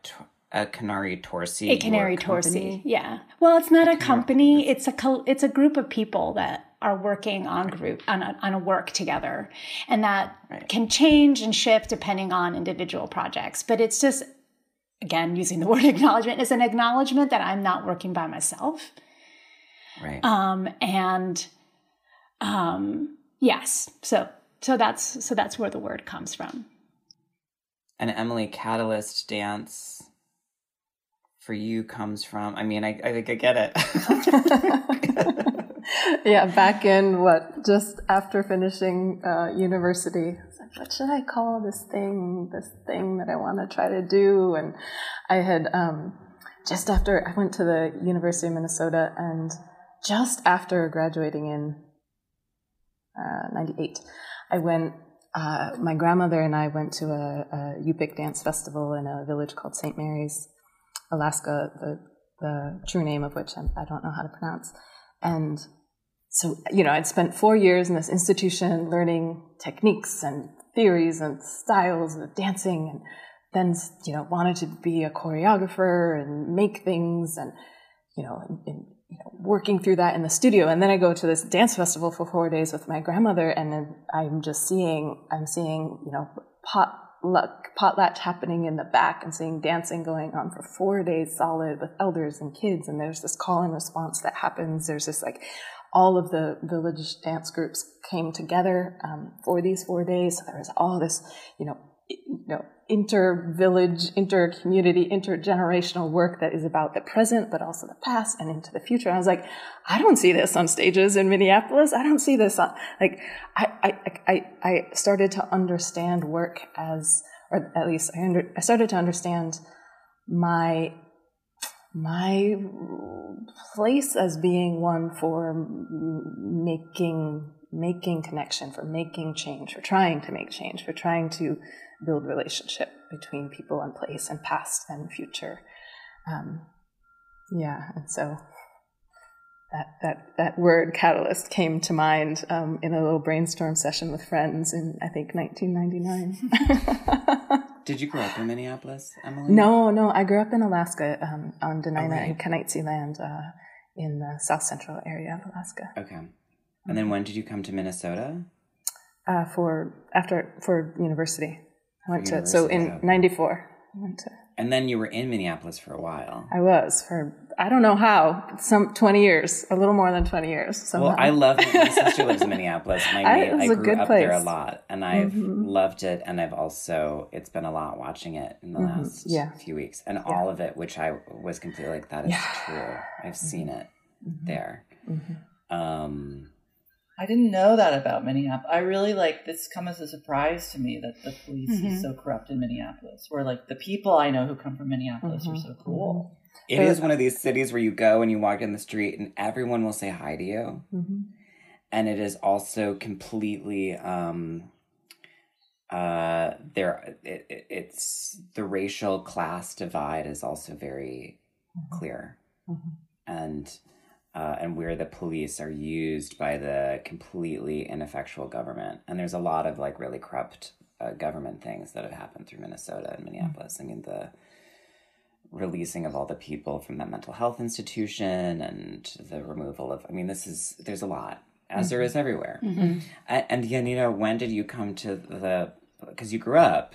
a Canary Torsi a Canary Torsi? Yeah. Well, it's not a, a company. It's a it's a group of people that are working on group on a, on a work together, and that right. can change and shift depending on individual projects. But it's just again using the word acknowledgement is an acknowledgement that I'm not working by myself Right. Um, and um, yes, so so that's so that's where the word comes from. And Emily, catalyst dance for you comes from. I mean, I, I think I get it. yeah, back in what just after finishing uh, university, like, what should I call this thing? This thing that I want to try to do, and I had um, just after I went to the University of Minnesota and just after graduating in uh, 98, I went, uh, my grandmother and I went to a, a Yupik dance festival in a village called St. Mary's, Alaska, the, the true name of which I don't know how to pronounce. And so, you know, I'd spent four years in this institution learning techniques and theories and styles of dancing and then, you know, wanted to be a choreographer and make things and you know, in, in, you know, working through that in the studio. And then I go to this dance festival for four days with my grandmother, and I'm just seeing, I'm seeing, you know, potluck, potlatch happening in the back and seeing dancing going on for four days solid with elders and kids. And there's this call and response that happens. There's this like, all of the village dance groups came together um, for these four days. So there was all this, you know, you know, inter-village, inter-community, intergenerational work that is about the present, but also the past and into the future. And I was like, I don't see this on stages in Minneapolis. I don't see this on, like, I, I, I, I started to understand work as, or at least I, under, I started to understand my, my place as being one for making making connection, for making change, for trying to make change, for trying to build relationship between people and place and past and future. Um, yeah, and so that that that word catalyst came to mind um, in a little brainstorm session with friends in I think 1999. Did you grow up in Minneapolis, Emily? No, no, I grew up in Alaska um, on Dena'ina right. and Kenaitze land uh, in the south central area of Alaska. Okay, and then when did you come to Minnesota? Uh, for after for university. I went to so in '94. And then you were in Minneapolis for a while. I was for I don't know how some twenty years, a little more than twenty years. Somehow. Well, I love my sister lives in Minneapolis. My I, I grew up place. there a lot, and I've mm-hmm. loved it. And I've also it's been a lot watching it in the mm-hmm. last yeah. few weeks, and yeah. all of it, which I was completely like that is yeah. true. I've seen it mm-hmm. there. Mm-hmm. Um, I didn't know that about Minneapolis. I really like this come as a surprise to me that the police mm-hmm. is so corrupt in Minneapolis. Where like the people I know who come from Minneapolis mm-hmm. are so cool. It is one of these cities where you go and you walk in the street and everyone will say hi to you. Mm-hmm. And it is also completely um uh there it, it, it's the racial class divide is also very mm-hmm. clear. Mm-hmm. And uh, and where the police are used by the completely ineffectual government. And there's a lot of like really corrupt uh, government things that have happened through Minnesota and Minneapolis. Mm-hmm. I mean, the releasing of all the people from that mental health institution and the removal of, I mean, this is, there's a lot, as mm-hmm. there is everywhere. Mm-hmm. And, and, Yanira, when did you come to the, because you grew up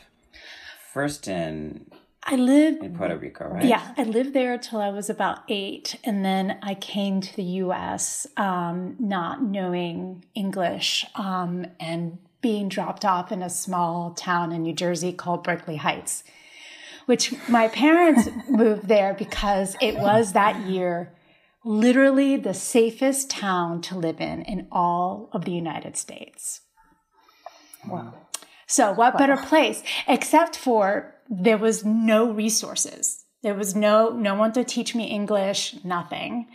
first in I lived in Puerto Rico, right? Yeah, I lived there till I was about eight, and then I came to the U.S. Um, not knowing English um, and being dropped off in a small town in New Jersey called Berkeley Heights, which my parents moved there because it was that year literally the safest town to live in in all of the United States. Wow. So, what wow. better place except for there was no resources. There was no no one to teach me English, nothing.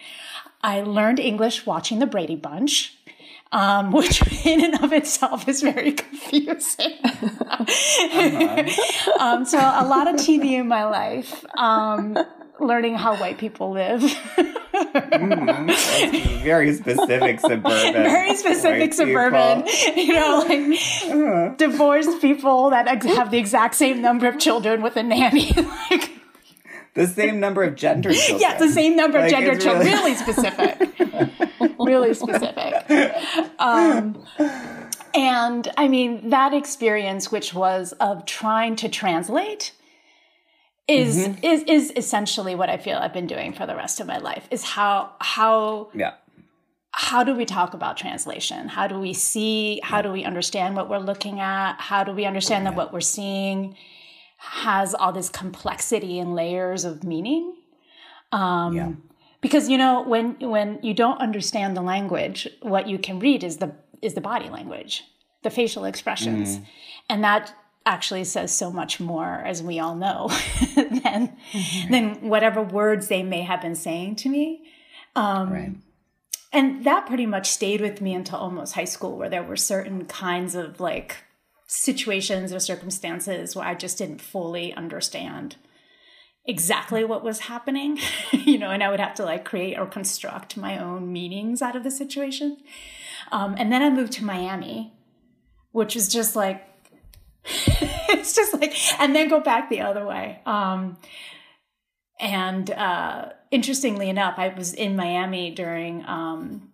I learned English watching the Brady Bunch, um, which in and of itself is very confusing. um, so a lot of TV in my life, um, learning how white people live. mm, very specific suburban. Very specific suburban. People. You know, like uh-huh. divorced people that have the exact same number of children with a nanny. like the same number of gender children. Yeah, the same number like, of gender children. Really... really specific. really specific. Um, and I mean, that experience, which was of trying to translate is mm-hmm. is is essentially what I feel I've been doing for the rest of my life is how how yeah. how do we talk about translation? How do we see how do we understand what we're looking at? How do we understand that what we're seeing has all this complexity and layers of meaning? Um, yeah. because you know when when you don't understand the language what you can read is the is the body language the facial expressions. Mm. and that actually says so much more, as we all know, than mm-hmm. than whatever words they may have been saying to me. Um, right. And that pretty much stayed with me until almost high school, where there were certain kinds of like situations or circumstances where I just didn't fully understand exactly what was happening, you know, and I would have to like create or construct my own meanings out of the situation. Um, and then I moved to Miami, which is just like it's just like, and then go back the other way. Um, and uh, interestingly enough, I was in Miami during um,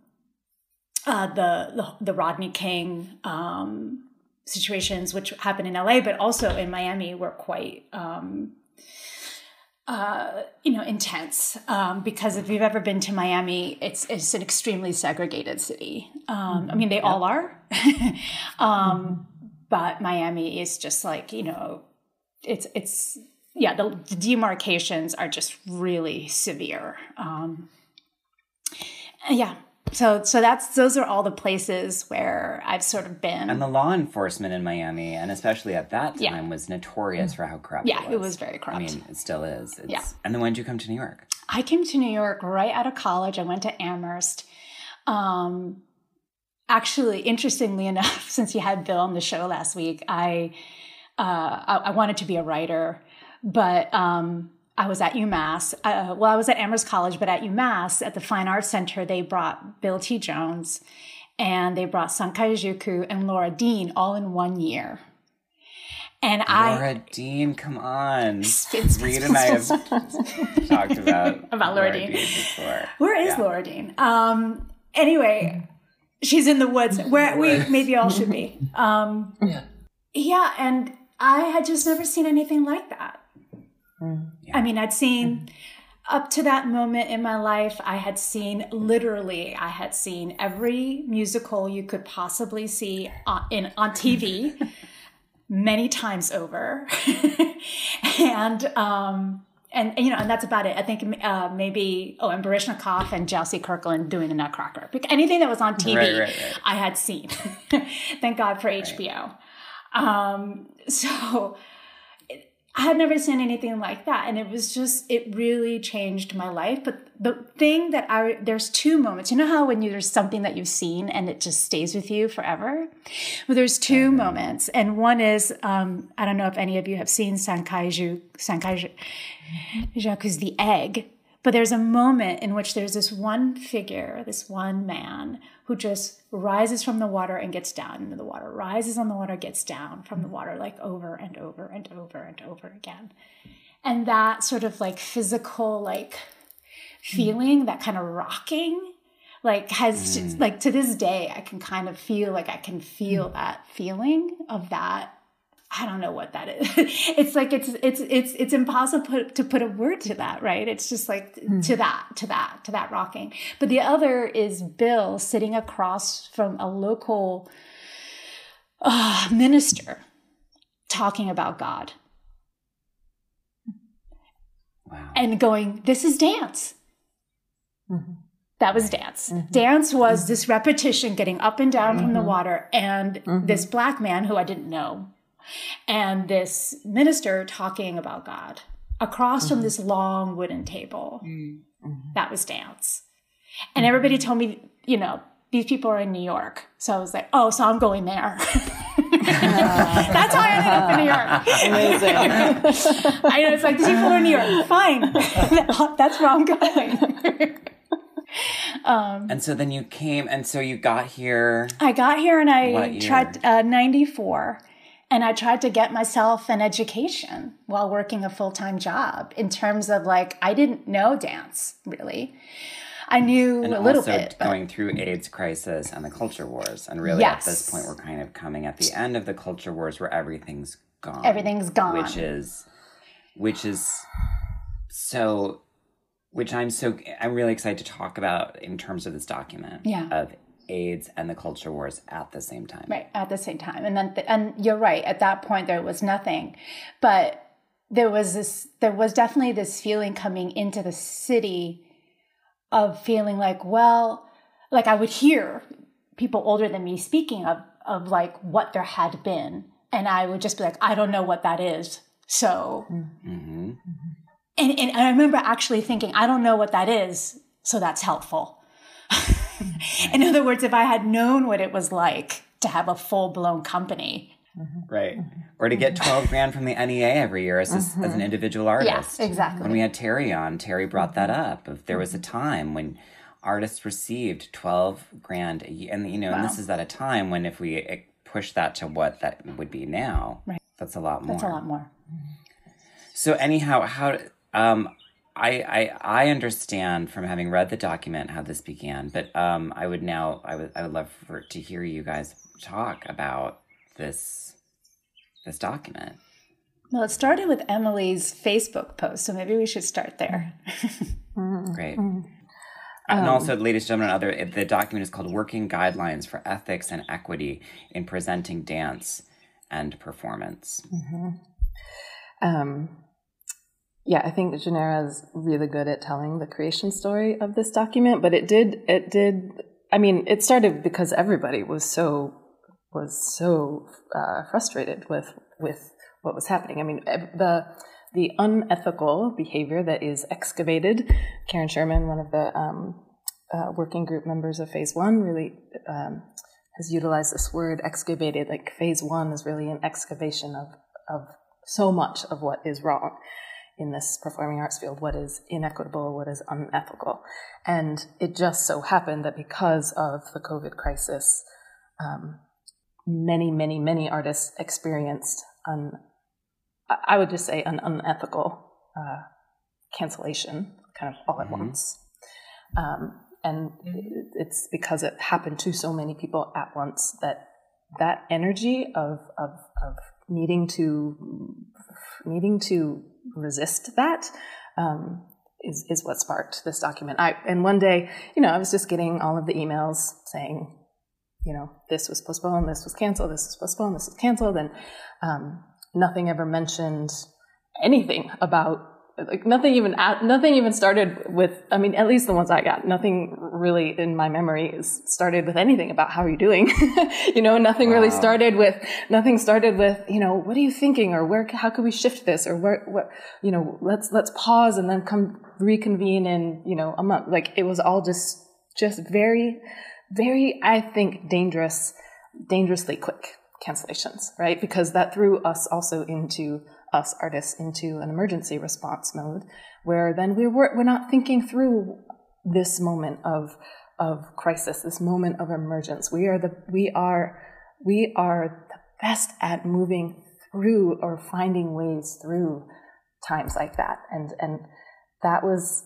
uh, the, the the Rodney King um, situations, which happened in LA, but also in Miami, were quite um, uh, you know intense. Um, because if you've ever been to Miami, it's it's an extremely segregated city. Um, I mean, they all are, um, but Miami is just like you know, it's it's yeah, the, the demarcations are just really severe. Um, yeah, so so that's those are all the places where I've sort of been. And the law enforcement in Miami, and especially at that time, Yeah. was notorious for how corrupt. Yeah, it was. it was very corrupt. I mean, it still is. It's, Yeah. And then when did you come to New York? I came to New York right out of college. I went to Amherst. Um, actually, interestingly enough, since you had Bill on the show last week, I uh, I, I wanted to be a writer, but um, I was at UMass. Uh, well, I was at Amherst College, but at UMass at the Fine Arts Center, they brought Bill T. Jones, and they brought Sankai Juku and Laura Dean all in one year. And I Laura Dean, come on. Spin, spin, Reed and I have talked about About Laura Dean. before. Where is Yeah. Laura Dean? Um, anyway, she's in the woods where we maybe all should be. Um, Yeah. yeah, and I had just never seen anything like that. I mean, I'd seen up to that moment in my life, I had seen literally, I had seen every musical you could possibly see on, in on TV many times over, and um, and you know, and that's about it. I think uh, maybe oh, and Baryshnikov and Gelsey Kirkland doing the Nutcracker. Anything that was on TV, Right, right, right. I had seen. Thank God for HBO. Um, so I had never seen anything like that. And it was just, it really changed my life. But the thing that I, there's two moments. You know how when you, there's something that you've seen and it just stays with you forever? Well, there's 2 moments. And one is, um, I don't know if any of you have seen Sankaiju, Sankaiju, Jaku's The Egg. But there's a moment in which there's this one figure, this one man who just rises from the water and gets down into the water, rises on the water, gets down from the water, like over and over and over and over again. And that sort of like physical, like Mm-hmm. feeling, that kind of rocking, like has just, mm. like to this day, I can kind of feel like I can feel mm. that feeling of that I don't know what that is. it's like it's it's it's it's impossible put, to put a word to that, right? It's just like to mm. that, to that, to that rocking. But the other is Bill sitting across from a local uh, minister talking about God Wow. and going, "This is dance." Mm-hmm. That was dance. Mm-hmm. Dance was mm-hmm. this repetition, getting up and down from the water, and this black man who I didn't know, and this minister talking about God across from this long wooden table. That was dance. And everybody told me, you know, these people are in New York. So I was like, oh, so I'm going there. That's how I ended up in New York. Amazing. I know it's like these people are in New York. Fine. That's where I'm going. And so then you came, and so you got here. I got here and I tried uh, 94 and I tried to get myself an education while working a full-time job in terms of like I didn't know dance really. I knew And a little bit. but- going through AIDS crisis and the culture wars, and really at this point, we're kind of coming at the end of the culture wars where everything's gone. Everything's gone. which is, which is so, which I'm so I'm really excited to talk about in terms of this document. Yeah. Of AIDS and the culture wars at the same time. right at the same time and then and you're right at that point there was nothing but there was this there was definitely this feeling coming into the city of feeling like well like i would hear people older than me speaking of of like what there had been. And i would just be like i don't know what that is. So hmm and, and i remember actually thinking i don't know what that is. So that's helpful. In other words if i had known what it was like to have a full-blown company Right. Or to get 12 grand from the NEA every year as, as, as an individual artist. Yes, exactly. When we had Terry on, Terry brought that up. If there was a time when artists received 12 grand a year, and you know, and this is at a time when if we eh, push that to what that would be now, Right. that's a lot more. That's a lot more. So anyhow, how um I, I I understand from having read the document how this began, but um, I would now I would I would love for to hear you guys talk about this this document. Well, it started with Emily's Facebook post, so maybe we should start there. Mm-hmm. Mm-hmm. Great. Mm-hmm. and um, also, ladies and gentlemen, other the document is called "Working Guidelines for Ethics and Equity in Presenting Dance and Performance." Um, yeah, I think Yanira is really good at telling the creation story of this document, but it did, it did, I mean, it started because everybody was so, was so uh, frustrated with, with what was happening. I mean, the, the unethical behavior that is excavated, Karen Sherman, one of the um, uh, working group members of Phase One, really um, has utilized this word excavated. Like Phase One is really an excavation of of so much of what is wrong in this performing arts field, what is inequitable, what is unethical, and it just so happened that because of the COVID crisis, um, many, many, many artists experienced an I- I would just say an unethical uh, cancellation, kind of all at Mhm. once. Um, and it's because it happened to so many people at once that that energy of, of, of needing to needing to resist that um, is, is what sparked this document. I, and one day, you know, I was just getting all of the emails saying, you know, this was postponed, this was canceled, this was postponed, this was canceled, and um, nothing ever mentioned anything about like nothing even nothing even started with i mean at least the ones i got nothing really in my memory is started with anything about how are you doing? You know nothing really started with nothing started with you know what are you thinking or where how could we shift this or where what you know let's let's pause and then come reconvene in you know a month. Like it was all just just very very i think dangerous dangerously quick cancellations right? Because that threw us also into us artists into an emergency response mode where then we were we're not thinking through this moment of of crisis this moment of emergence. We are the we are we are the best at moving through or finding ways through times like that. And and that was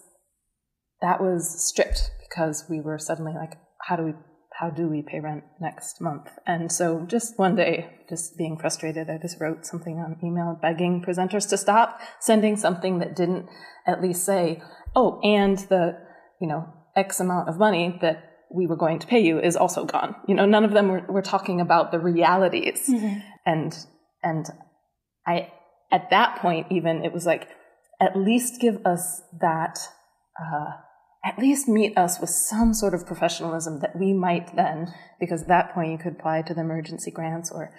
that was stripped because we were suddenly like how do we how do we pay rent next month? And so just one day just being frustrated i just wrote something on email begging presenters to stop sending something that didn't at least say oh and the you know x amount of money that we were going to pay you is also gone. You know none of them were, were talking about the realities. And and i at that point even it was like at least give us that uh, at least meet us with some sort of professionalism that we might then, because at that point you could apply to the emergency grants or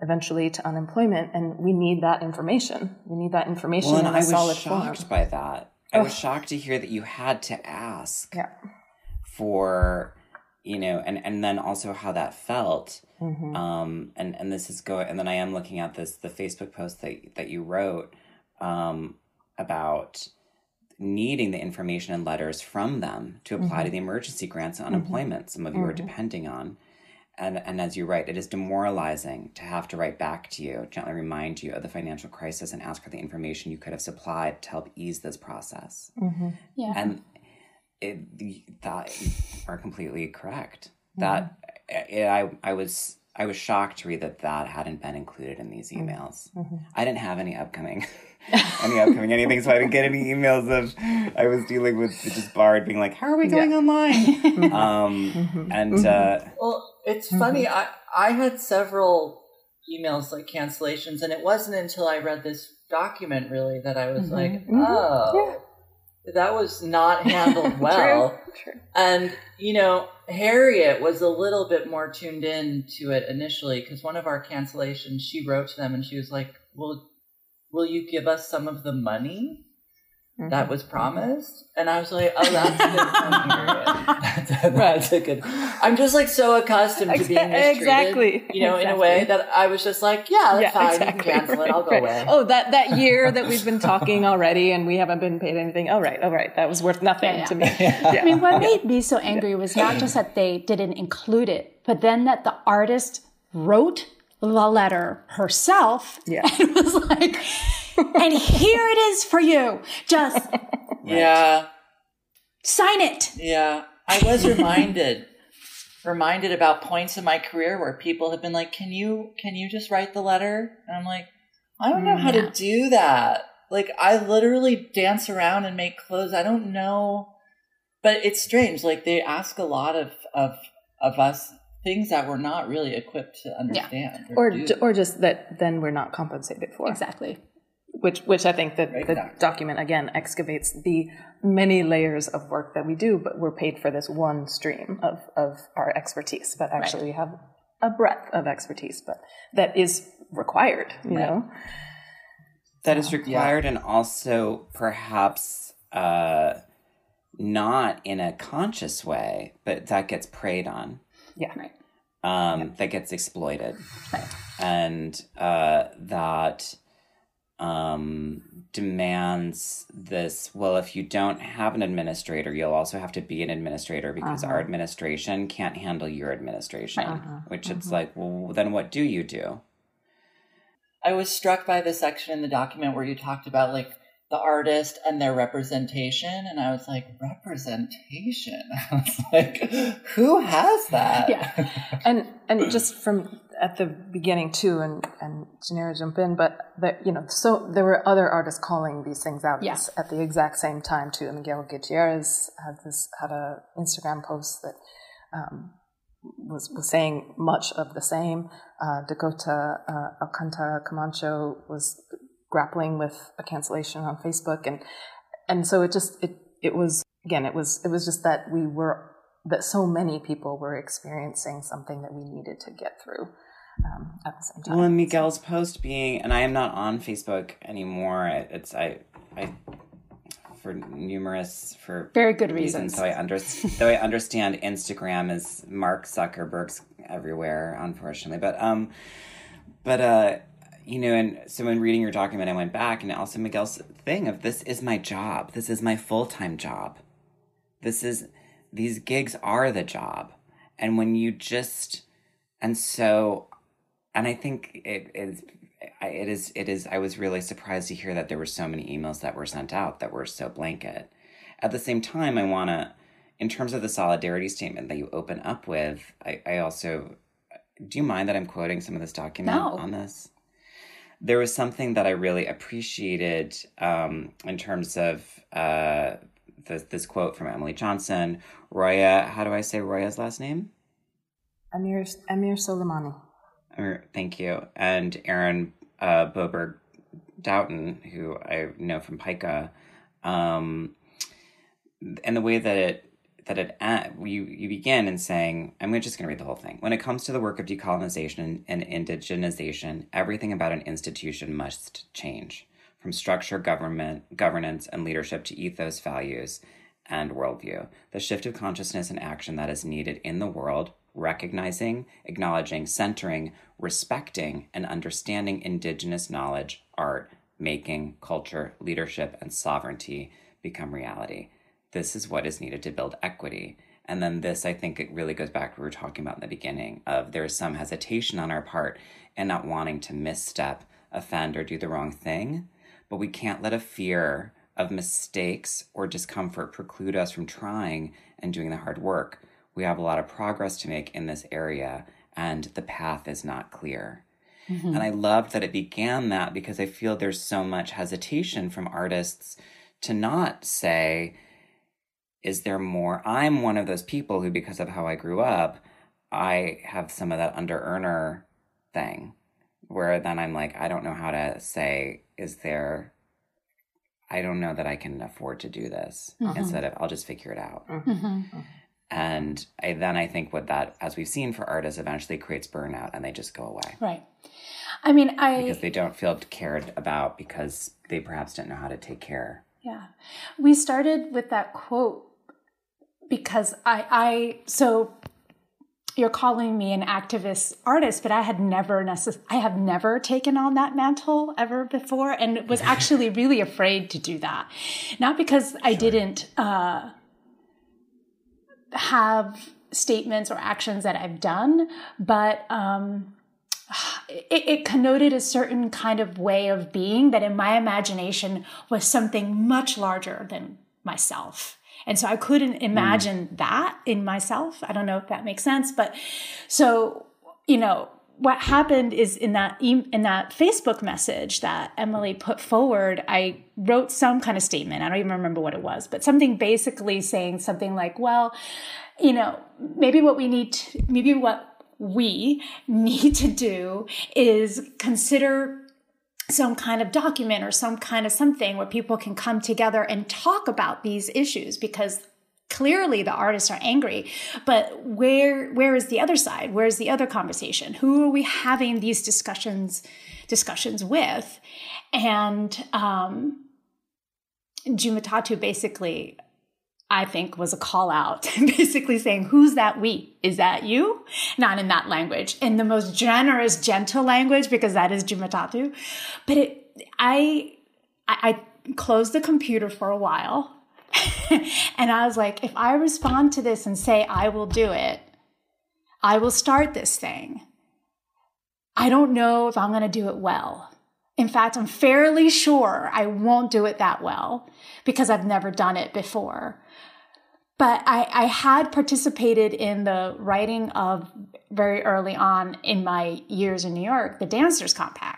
eventually to unemployment, and we need that information. We need that information Well, in I was shocked form. by that. I was shocked to hear that you had to ask Yeah. for, you know, and and then also how that felt. Mhm. Um, and and this is going, and then I am looking at this the Facebook post that that you wrote, um, about needing the information and letters from them to apply Mm-hmm. to the emergency grants and mm-hmm. unemployment. Some of you are mm-hmm. depending on. And, and as you write, it is demoralizing to have to write back to you, gently remind you of the financial crisis and ask for the information you could have supplied to help ease this process. Mm-hmm. Yeah. And it, the, that are completely correct. That I, I, I was I was shocked to read that that hadn't been included in these mm-hmm. emails. Mm-hmm. I didn't have any upcoming, any upcoming anything, so I didn't get any emails of. I was dealing with just Bard being like, "How are we going online?" um, mm-hmm. and uh, Well, it's funny. I I had several emails like cancellations, and it wasn't until I read this document really that I was like, oh, that was not handled well. True. True. And you know, Harriet was a little bit more tuned in to it initially because one of our cancellations, she wrote to them and she was like, "Will will you give us some of the money?" That mm-hmm. was promised, and I was like, "Oh, that's a good point, Harriet. That's, that's a good." I'm just like so accustomed to being mistreated, Exactly. you know, in a way that I was just like, "Yeah, that's fine. exactly. You can cancel it. I'll go Right, away." Oh, that that year that we've been talking already, and we haven't been paid anything. Oh, right, all right, that was worth nothing Yeah, to me. Yeah. I mean, what made me so angry was not just that they didn't include it, but then that the artist wrote the letter herself Yeah. and was like, and here it is for you. Just Yeah. sign it. Yeah. I was reminded reminded about points in my career where people have been like, "Can you can you just write the letter?" And I'm like, "I don't know how mm, Yeah. to do that." Like I literally dance around and make clothes. I don't know. But it's strange. Like they ask a lot of of of us things that we're not really equipped to understand or do. ju- or just that then we're not compensated for Exactly. Which which I think that the Exactly. document again excavates the many layers of work that we do, but we're paid for this one stream of of our expertise. But actually, we have a breadth of expertise, but that is required. You know, that is required and also perhaps uh not in a conscious way but that gets preyed on yeah. Right. um that gets exploited Right. and uh that um demands this well if you don't have an administrator you'll also have to be an administrator because our uh-huh. administration can't handle your administration uh-huh. which it's uh-huh. like well then what do you do I was struck by the section in the document where you talked about like the artist and their representation, and I was like, representation. I was like, who has that? Yeah. and and just from at the beginning too, and and Yanira jump in, but that you know, so there were other artists calling these things out Yeah. at, at the exact same time too. Miguel Gutierrez had this had a Instagram post that um, was was saying much of the same. Uh, Dakota uh, Alcantara Camacho was grappling with a cancellation on Facebook, and and so it just it it was again it was it was just that we were that so many people were experiencing something that we needed to get through um, at the same time. Well, and Miguel's post being, and I am not on Facebook anymore. It's I, I, for numerous for Very good reasons. reasons. So I under, though I understand Instagram is Mark Zuckerberg's everywhere, unfortunately. But um, but uh, you know, and so when reading your document, I went back, and also Miguel's thing of this is my job. This is my full time job. This is these gigs are the job, and when you just and so and I think it is I- it is it is I was really surprised to hear that there were so many emails that were sent out that were so blanket. At the same time, I want to in terms of the solidarity statement that you open up with, I, I also do you mind that I'm quoting some of this document No. on this? There was something that I really appreciated um, in terms of uh, this, this quote from Emily Johnson. Roya, how do I say Roya's last name? Amir Amir Soleimani. Or- Thank you. And Erin uh, Boberg Doughton, who I know from Pica, um, and the way that it that it you you begin in saying, I'm just going to read the whole thing. When it comes to the work of decolonization and indigenization, everything about an institution must change, from structure, government, governance, and leadership to ethos, values, and worldview. The shift of consciousness and action that is needed in the world, recognizing, acknowledging, centering, respecting, and understanding indigenous knowledge, art, making, culture, leadership, and sovereignty become reality. This is what is needed to build equity. And then this, I think it really goes back to what we were talking about in the beginning of there's some hesitation on our part and not wanting to misstep, offend, or do the wrong thing. But we can't let a fear of mistakes or discomfort preclude us from trying and doing the hard work. We have a lot of progress to make in this area, and the path is not clear. Mm-hmm. And I loved that it began that because I feel there's so much hesitation from artists to not say, is there more? I'm one of those people who, because of how I grew up, I have some of that under earner thing where then I'm like, I don't know how to say, is there, I don't know that I can afford to do this mm-hmm. instead of, I'll just figure it out. Mm-hmm. And I, then I think what that, as we've seen for artists, eventually creates burnout and they just go away Right. I mean, I because they don't feel cared about because they perhaps didn't know how to take care. Yeah. We started with that quote because I I so you're calling me an activist artist, but I had never necess- I have never taken on that mantle ever before and was actually really afraid to do that. Not because I didn't uh have statements or actions that I've done, but um it, it, connoted a certain kind of way of being that in my imagination was something much larger than myself. And so I couldn't imagine mm. that in myself. I don't know if that makes sense, but so, you know, what happened is in that in that Facebook message that Emily put forward, I wrote some kind of statement. I don't even remember what it was, but something basically saying something like, "Well, you know, maybe what we need to, maybe what we need to do is consider some kind of document or some kind of something where people can come together and talk about these issues because clearly the artists are angry but where where is the other side where's the other conversation who are we having these discussions discussions with and um jumatatu basically I think was a call out, basically saying, who's that we? Is that you? Not in that language, in the most generous, gentle language, because that is Jumatatu. But it, I, I, I closed the computer for a while and I was like, if I respond to this and say, I will do it, I will start this thing. I don't know if I'm going to do it well. In fact, I'm fairly sure I won't do it that well because I've never done it before. But I, I had participated in the writing of very early on in my years in New York, the Dancers Compact.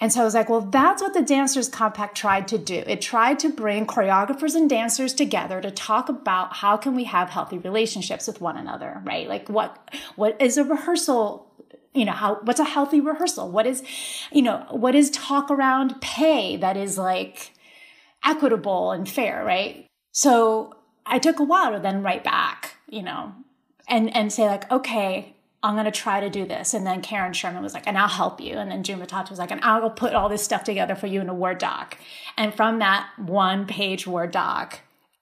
And so I was like, well, that's what the Dancers Compact tried to do. It tried to bring choreographers and dancers together to talk about how can we have healthy relationships with one another, right? Like what, what is a rehearsal you know how what's a healthy rehearsal what is you know what is talk around pay that is like equitable and fair right so i took a while to then write back you know and and say like okay i'm going to try to do this. And then karen sherman was like and i'll help you. And then jumatatu was like and i'll put all this stuff together for you in a word doc. And from that one page word doc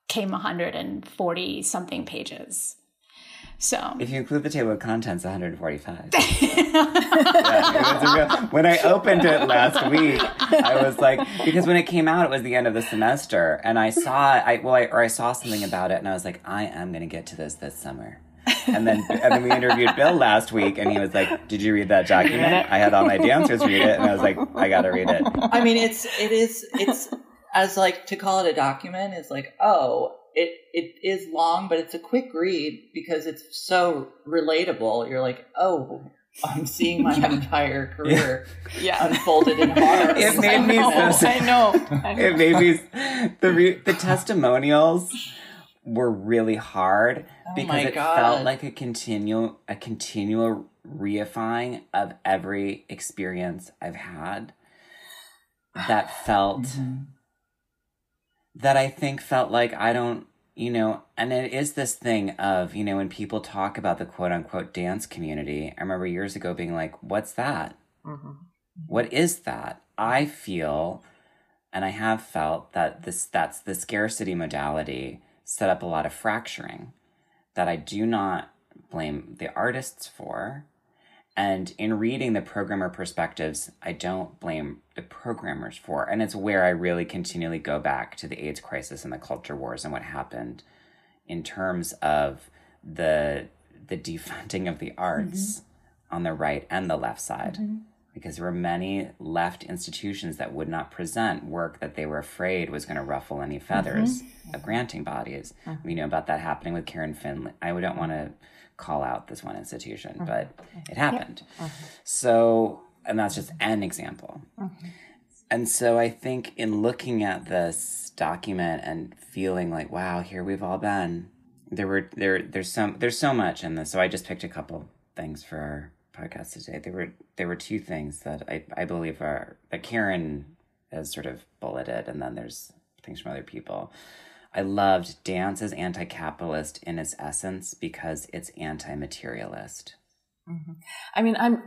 came 140 something pages. So. If you include the table of contents, 145. yeah, real, when I opened it last week, I was like, because when it came out, it was the end of the semester, and I saw, I well, I, or I saw something about it, and I was like, I am going to get to this this summer. And then, and then we interviewed Bill last week, and he was like, "Did you read that document?" I had all my dancers read it, and I was like, "I got to read it." I mean, it's it is it's as like to call it a document is like, oh, it it is long, but it's a quick read because it's so relatable. You're like, oh, I'm seeing my yeah. entire career yeah. unfolded in horror. It made I me know, so. I know. I know. It made me the re, the testimonials were really hard oh because it God. felt like a continual a continual reifying of every experience I've had that felt. Mm-hmm that I think felt like I don't, you know, and it is this thing of, you know, when people talk about the quote unquote dance community, I remember years ago being like, what's that? Mm-hmm. What is that? I feel, and I have felt that this, that's the scarcity modality set up a lot of fracturing that I do not blame the artists for. And in reading the programmer perspectives, I don't blame the programmers for. And it's where I really continually go back to the AIDS crisis and the culture wars and what happened in terms of the the defunding of the arts mm-hmm. on the right and the left side. Mm-hmm. Because there were many left institutions that would not present work that they were afraid was going to ruffle any feathers mm-hmm. of granting bodies. Mm-hmm. We know about that happening with Karen Finley. I don't want to call out this one institution, mm-hmm. but it happened. Yep. Mm-hmm. So, and that's just an example. Mm-hmm. And so I think in looking at this document and feeling like, wow, here we've all been. There were there there's some there's so much in this. So I just picked a couple things for our podcast today. There were there were two things that I, I believe are that Karen has sort of bulleted and then there's things from other people. I loved dance as anti capitalist in its essence because it's anti materialist. Mm-hmm. I mean, I'm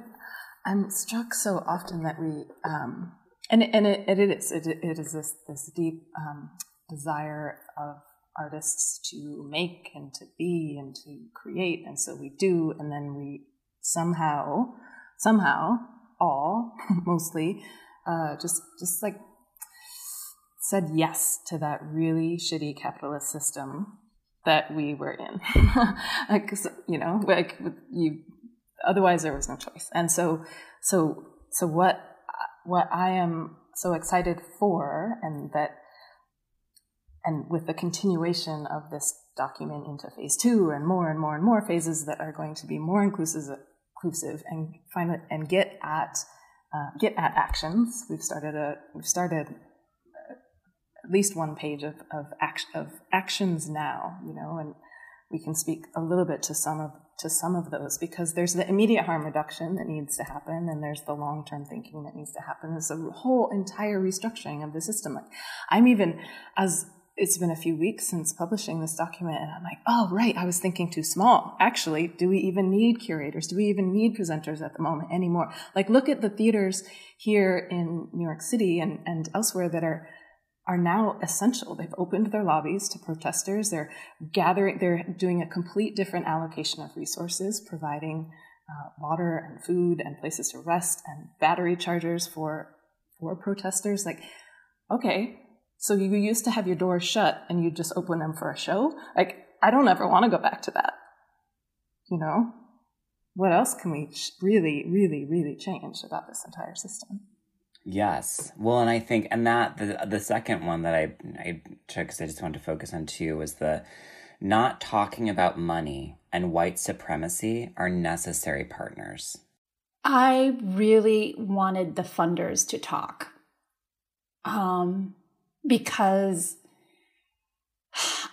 I'm struck so often that we um, and and it, it is it, it is this this deep um, desire of artists to make and to be and to create, and so we do, and then we somehow somehow all mostly uh, just just like said yes to that really shitty capitalist system that we were in. like, you know, like you, otherwise there was no choice. And so, so, so what, what I am so excited for, and that, and with the continuation of this document into phase two and more and more and more phases that are going to be more inclusive, inclusive and find it and get at uh, get at actions. We've started a we've started at least one page of of, act, of actions now, you know, and we can speak a little bit to some of to some of those because there's the immediate harm reduction that needs to happen and there's the long-term thinking that needs to happen. There's a whole entire restructuring of the system. Like I'm even as it's been a few weeks since publishing this document and I'm like, oh right, I was thinking too small. Actually, do we even need curators? Do we even need presenters at the moment anymore? Like look at the theaters here in New York City and, and elsewhere that are are now essential. They've opened their lobbies to protesters. They're gathering, they're doing a complete different allocation of resources, providing uh, water and food and places to rest and battery chargers for, for protesters. Like, okay, so you used to have your doors shut and you just open them for a show? Like, I don't ever want to go back to that. You know? What else can we really, really, really change about this entire system? Yes. Well, and I think, and that the the second one that I I took because I just wanted to focus on too was the not talking about money and white supremacy are necessary partners. I really wanted the funders to talk, um, because,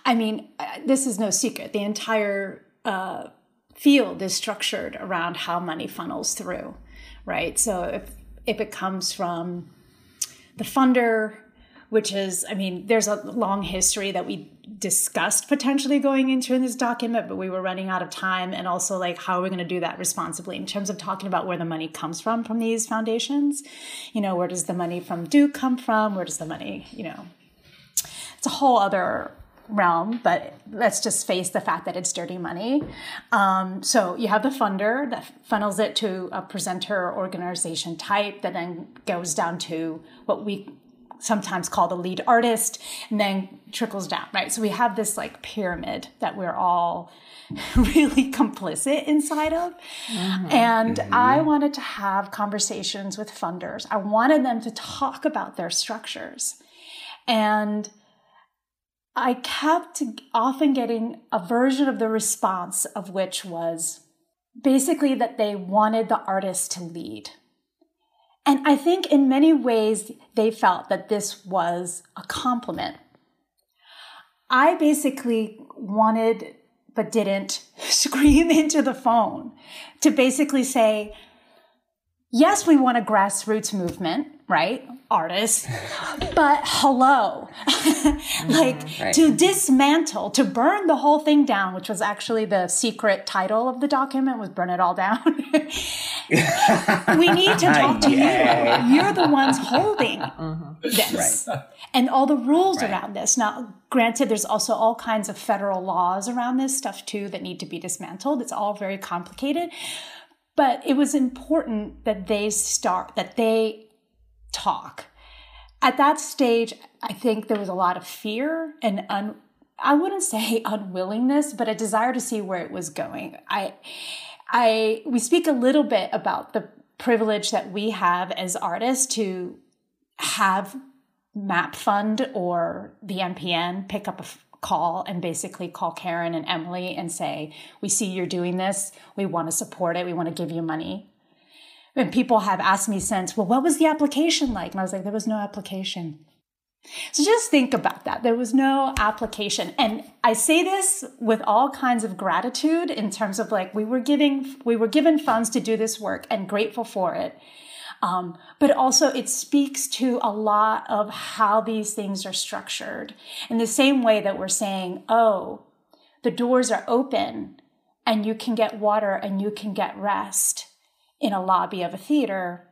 I mean, this is no secret. The entire uh, field is structured around how money funnels through, right? So if if it comes from the funder, which is, I mean, there's a long history that we discussed potentially going into in this document, but we were running out of time. And also, like, how are we going to do that responsibly in terms of talking about where the money comes from from these foundations? You know, where does the money from Duke come from? Where does the money, you know, it's a whole other realm, but let's just face the fact that it's dirty money. Um, so you have the funder that funnels it to a presenter organization type that then goes down to what we sometimes call the lead artist and then trickles down, right? So we have this like pyramid that we're all really complicit inside of. Mm-hmm. And mm-hmm. I wanted to have conversations with funders. I wanted them to talk about their structures. And I kept often getting a version of the response of which was basically that they wanted the artist to lead. And I think in many ways they felt that this was a compliment. I basically wanted, but didn't, scream into the phone to basically say, yes, we want a grassroots movement right? Artists. but hello. like mm-hmm. right. to dismantle, to burn the whole thing down, which was actually the secret title of the document was burn it all down. we need to talk to you. You're the ones holding mm-hmm. this. Right. And all the rules right. around this. Now, granted, there's also all kinds of federal laws around this stuff too that need to be dismantled. It's all very complicated. But it was important that they start, that they talk. At that stage, I think there was a lot of fear and un, I wouldn't say unwillingness, but a desire to see where it was going. I, I, we speak a little bit about the privilege that we have as artists to have Map Fund or the NPN pick up a call and basically call Karen and Emily and say, We see you're doing this. We want to support it. We want to give you money. And people have asked me since, well, what was the application like? And I was like, there was no application. So just think about that. There was no application. And I say this with all kinds of gratitude in terms of like, we were giving, we were given funds to do this work and grateful for it. Um, but also it speaks to a lot of how these things are structured in the same way that we're saying, oh, the doors are open and you can get water and you can get rest in a lobby of a theater,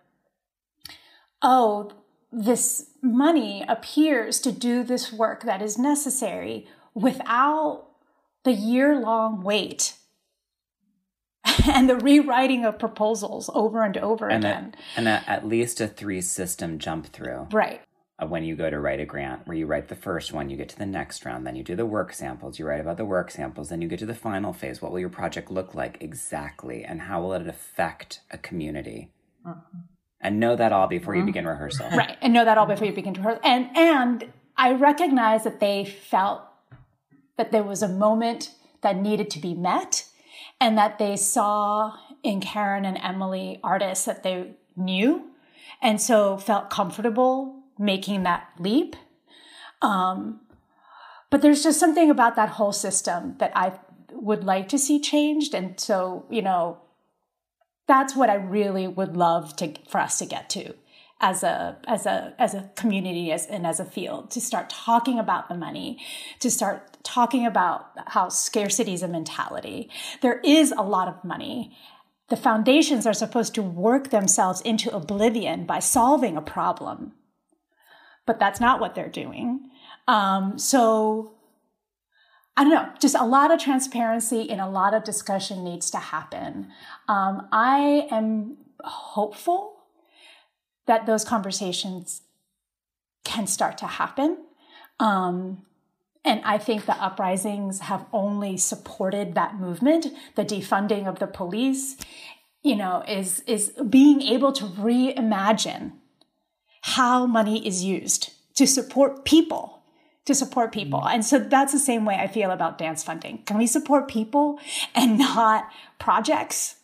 oh, this money appears to do this work that is necessary without the year long wait and the rewriting of proposals over and over and again. A, and a, at least a three system jump through. Right. When you go to write a grant, where you write the first one, you get to the next round, then you do the work samples, you write about the work samples, then you get to the final phase. What will your project look like exactly, and how will it affect a community? Mm-hmm. And know that all before you mm-hmm. begin rehearsal. right and know that all before you begin to rehearse and and i recognize that they felt that there was a moment that needed to be met and that they saw in karen and emily artists that they knew and so felt comfortable making that leap. Um, but there's just something about that whole system that i would like to see changed. And so you know that's what I really would love to for us to get to as a as a as a community as and as a field to start talking about the money to start talking about how scarcity is a mentality. There is a lot of money. The foundations are supposed to work themselves into oblivion by solving a problem but that's not what they're doing um, so I don't know, just a lot of transparency and a lot of discussion needs to happen. Um, I am hopeful that those conversations can start to happen. Um, and I think the uprisings have only supported that movement. The defunding of the police, you know, is, is being able to reimagine how money is used to support people to support people. Mm. And so that's the same way I feel about dance funding. Can we support people and not projects?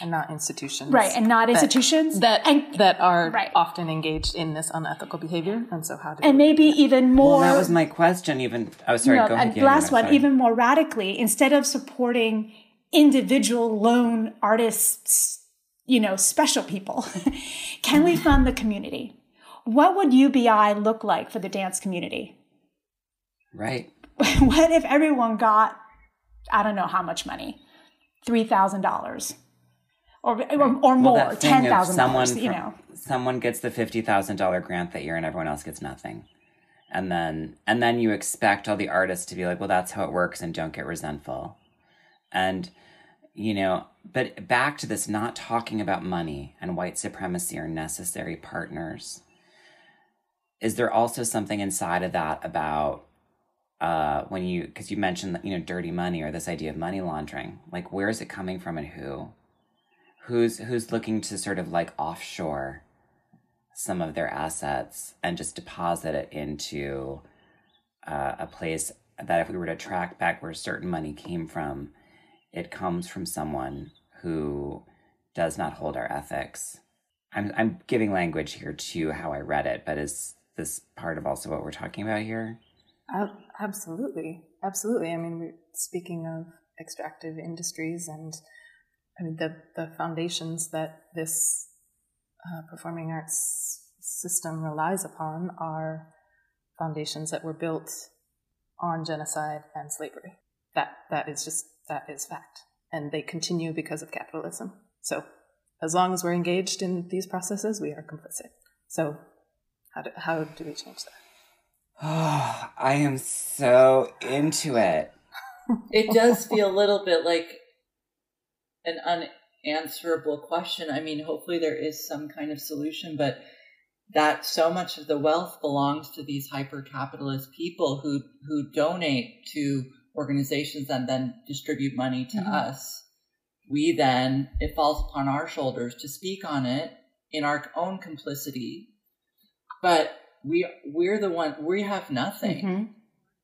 and not institutions. Right, and not institutions that and that are Right. often engaged in this unethical behavior. And so how do and we- maybe even more Well, that was my question. Even I was sorry. No, go ahead. and yeah, last yeah, one, sorry. even more radically, instead of supporting individual lone artists, you know, special people, can we fund the community? What would UBI look like for the dance community? right. what if everyone got, I don't know how much money, three thousand dollars, or or, or Well, more, ten thousand someone dollars, you know. someone gets the fifty thousand dollar grant that year, and everyone else gets nothing. And then and then you expect all the artists to be like, well, that's how it works, and don't get resentful. And you know, but back to this not talking about money and white supremacy are necessary partners. Is there also something inside of that about uh, when you because you mentioned you know dirty money or this idea of money laundering? Like, where is it coming from and who? who's who's looking to sort of like offshore some of their assets and just deposit it into uh, a place that if we were to track back where certain money came from it comes from someone who does not hold our ethics i'm i'm giving language here to how i read it but is this part of also what we're talking about here Ab- absolutely, absolutely. I mean, we're speaking of extractive industries, and I mean the the foundations that this uh, performing arts system relies upon are foundations that were built on genocide and slavery. That that is just that is fact, and they continue because of capitalism. So, as long as we're engaged in these processes, we are complicit. So, how do, how do we change that? oh i am so into it it does feel a little bit like an unanswerable question. I mean, hopefully there is some kind of solution, but that so much of the wealth belongs to these hyper capitalist people who who donate to organizations and then distribute money to us. We then it falls upon our shoulders to speak on it in our own complicity. But we we're the one we have nothing. Mhm.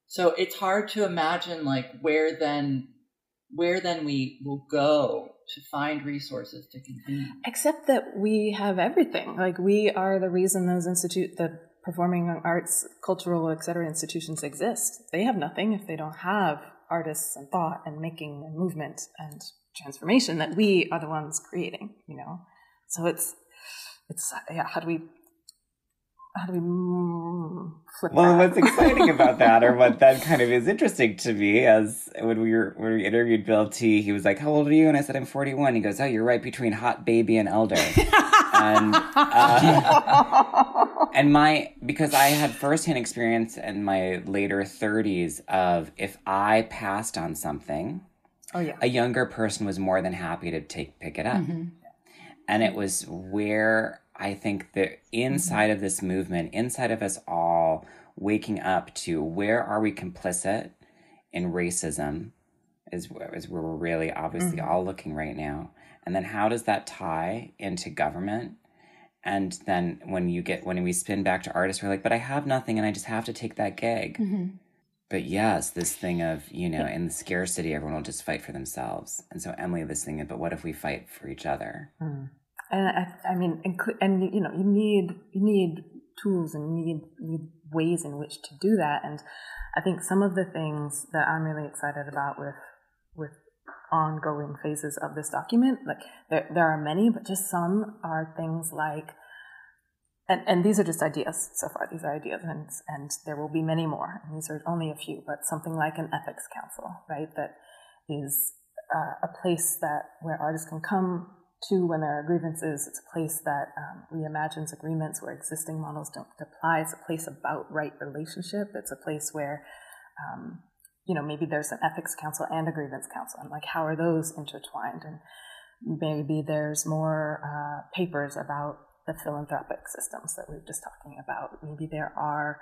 So it's hard to imagine like where then where then we will go to find resources to continue. Except that we have everything. Like we are the reason those institute, the performing arts, cultural, et cetera, institutions exist. They have nothing if they don't have artists and thought and making and movement and transformation that we are the ones creating. You know, so it's it's yeah. How do we how do we mm, flip Well, that? what's exciting about that, or what that kind of is interesting to me, as when we were when we interviewed Bill T, he was like, "How old are you?" And I said, "I'm 41." He goes, "Oh, you're right between hot baby and elder." and uh, and my because I had firsthand experience in my later 30s of if I passed on something, oh yeah. a younger person was more than happy to take pick it up. And it was where I think that inside of this movement, inside of us all, waking up to where are we complicit in racism is, is where we're really obviously Mm-hmm. all looking right now. And then how does that tie into government? And then when you get when we spin back to artists, we're like, but I have nothing and I just have to take that gig. Mm-hmm. But yes, this thing of, you know, in the scarcity, everyone will just fight for themselves. And so Emily, this thing of, but what if we fight for each other? And I, I mean, inclu- and you know, you need you need tools and you need you need ways in which to do that. And I think some of the things that I'm really excited about with with ongoing phases of this document, like there there are many, but just some are things like. And, and these are just ideas so far. These are ideas, and and there will be many more. And these are only a few, but something like an ethics council, right? That is uh, a place that where artists can come to when there are grievances. It's a place that um, reimagines agreements where existing models don't apply. It's a place about right relationship. It's a place where, um, you know, maybe there's an ethics council and a grievance council, and like how are those intertwined? And maybe there's more uh, papers about the philanthropic systems that we were just talking about. Maybe there are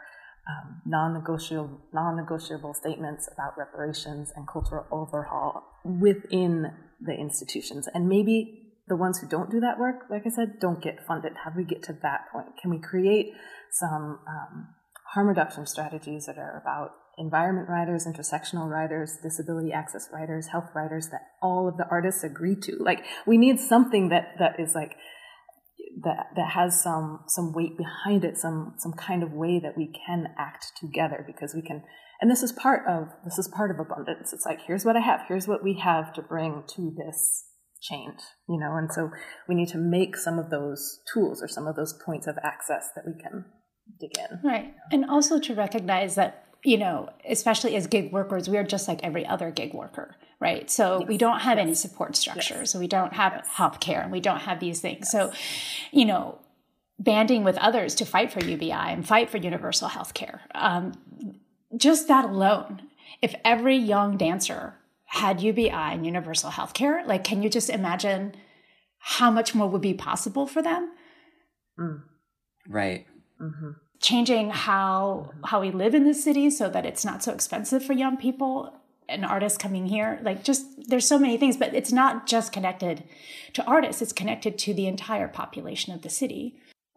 um, non-negotiable, non-negotiable statements about reparations and cultural overhaul within the institutions. And maybe the ones who don't do that work, like I said, don't get funded. How do we get to that point? Can we create some um, harm reduction strategies that are about environment writers, intersectional writers, disability access writers, health writers that all of the artists agree to? Like we need something that that is like that that has some some weight behind it, some some kind of way that we can act together because we can. And this is part of this is part of abundance. It's like here's what I have, here's what we have to bring to this change, you know. And so we need to make some of those tools or some of those points of access that we can dig in. Right. And also to recognize that, you know, especially as gig workers, we are just like every other gig worker, right? So we don't have any support structure. So we don't have health care and we don't have these things. So, you know, banding with others to fight for UBI and fight for universal health care. Um, just that alone, if every young dancer had UBI and universal health care, like, can you just imagine how much more would be possible for them? Right. Changing how how we live in the city so that it's not so expensive for young people and artists coming here like just there's so many things but it's not just connected to artists it's connected to the entire population of the city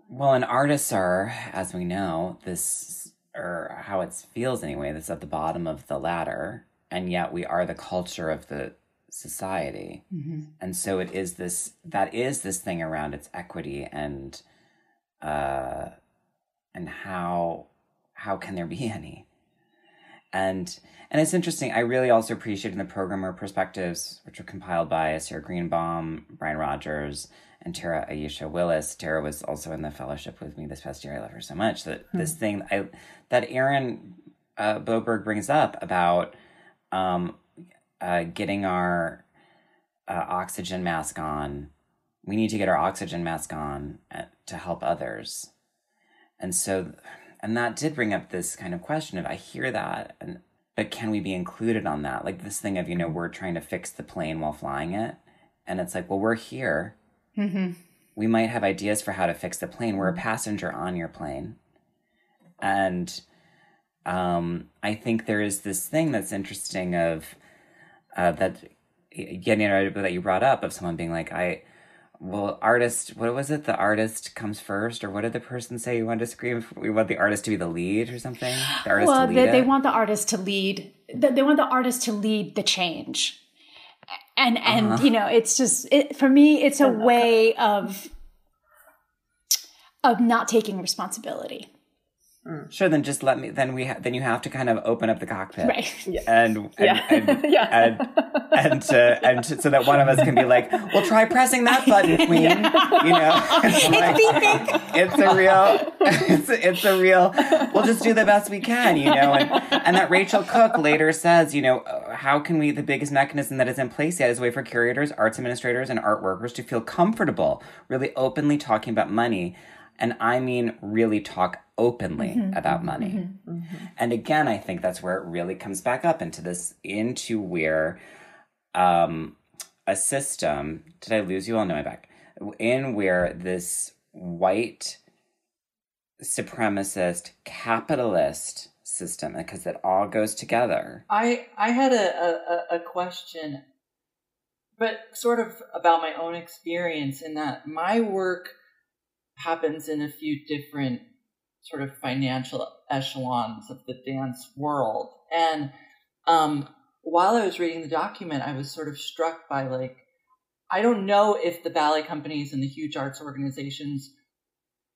Well, and artists are, as we know, this, or how it feels anyway, that's at the bottom of the ladder. And yet we are the culture of the society. And so it is this, that is this thing around its equity and, uh, and how, how can there be any? And, and it's interesting. I really also appreciate in the programmer perspectives, which were compiled by Sarah Greenbaum, Brian Rogers, and Tara Aisha Willis. Tara was also in the fellowship with me this past year. I love her so much that this thing I, that Aaron uh, Boberg brings up about um, uh, getting our uh, oxygen mask on. We need to get our oxygen mask on uh, to help others. And so, and that did bring up this kind of question of I hear that, and but can we be included on that? Like this thing of you know we're trying to fix the plane while flying it, and it's like well we're here. We might have ideas for how to fix the plane. We're a passenger on your plane, and um, I think there is this thing that's interesting of uh, that getting it that you brought up of someone being like I well, artist, what was it? The artist comes first, or what did the person say? You want to scream? We want the artist to be the lead, or something. The artist well to lead they, they want the artist to lead they they want the artist to lead the change and and Uh-huh. you know it's just it, for me it's a way of of not taking responsibility Sure, then just let me. Then we ha- then you have to kind of open up the cockpit, Right. And and Yeah. and, Yeah. and and to, and to, so that one of us can be like, well, try pressing that button, Queen. You know, it's, like, it's a real, it's a, it's a real. We'll just do the best we can, you know. And and that Rachel Cook later says, you know, uh, how can we? The biggest mechanism that is in place yet is a way for curators, arts administrators, and art workers to feel comfortable, really openly talking about money. And I mean, really talk openly mm-hmm, about mm-hmm, money. Mm-hmm. And again, I think that's where it really comes back up into this, into where um, a system. Did I lose you? I'll know my back. In where this white supremacist capitalist system because it all goes together. I I had a, a, a question, but sort of about my own experience in that my work happens in a few different sort of financial echelons of the dance world. And um, while I was reading the document, I was sort of struck by like, I don't know if the ballet companies and the huge arts organizations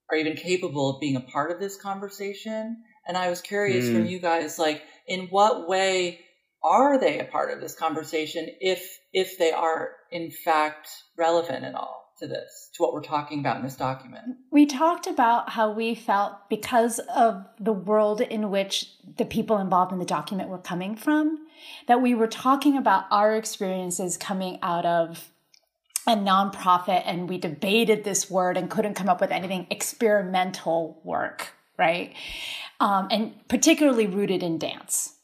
are even capable of being a part of this conversation. And I was curious mm. from hmm. you guys, like, in what way are they a part of this conversation if if they are in fact relevant at all? To this, to what we're talking about in this document? We talked about how we felt because of the world in which the people involved in the document were coming from, that we were talking about our experiences coming out of a nonprofit and we debated this word and couldn't come up with anything experimental work, right? Um, and particularly rooted in dance.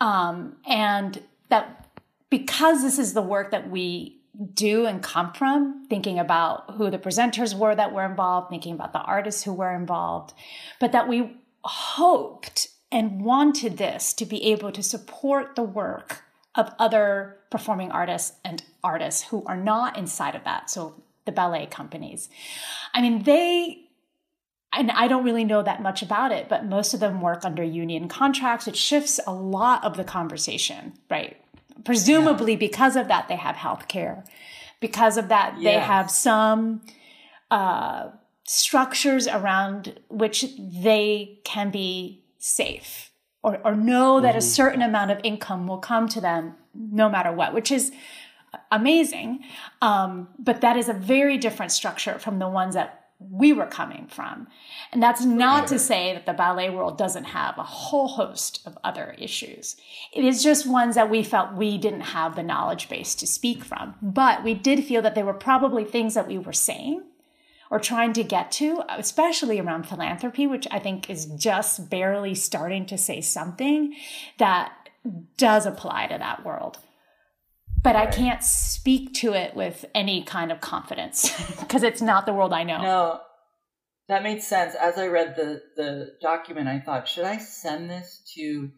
Um, and that because this is the work that we do and come from, thinking about who the presenters were that were involved, thinking about the artists who were involved, but that we hoped and wanted this to be able to support the work of other performing artists and artists who are not inside of that. So the ballet companies. I mean, they and I don't really know that much about it, but most of them work under union contracts, which shifts a lot of the conversation, right? Presumably yeah. because of that they have health care because of that yes. they have some uh, structures around which they can be safe or, or know that mm-hmm. a certain amount of income will come to them no matter what which is amazing um, but that is a very different structure from the ones that we were coming from. And that's not to say that the ballet world doesn't have a whole host of other issues. It is just ones that we felt we didn't have the knowledge base to speak from. But we did feel that there were probably things that we were saying or trying to get to, especially around philanthropy, which I think is just barely starting to say something that does apply to that world but right. I can't speak to it with any kind of confidence because it's not the world I know. No, that made sense. As I read the the document, I thought, should I send this to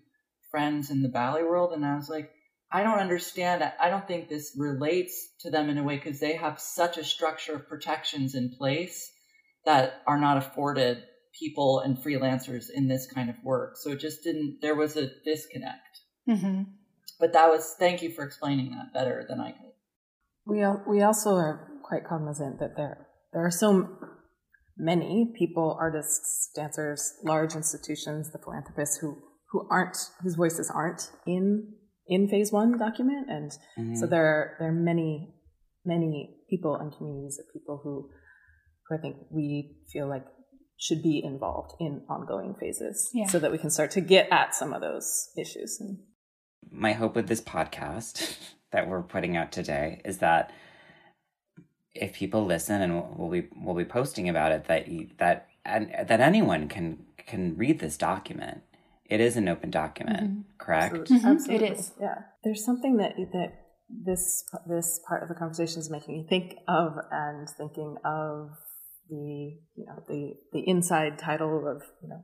friends in the ballet world? And I was like, I don't understand. I don't think this relates to them in a way because they have such a structure of protections in place that are not afforded people and freelancers in this kind of work. So it just didn't. There was a disconnect. Mm-hmm but that was thank you for explaining that better than I could. We we also are quite cognizant that there there are so many people, artists, dancers, large institutions, the philanthropists who who aren't whose voices aren't in in phase one document, and mm-hmm. so there are, there are many many people and communities of people who who I think we feel like should be involved in ongoing phases, yeah. so that we can start to get at some of those issues. And, my hope with this podcast that we're putting out today is that if people listen and we'll be we'll be posting about it that that and that anyone can can read this document. It is an open document, mm-hmm. correct? Absolutely. Mm-hmm. Absolutely. It is. Yeah. There's something that that this this part of the conversation is making me think of and thinking of the you know the the inside title of you know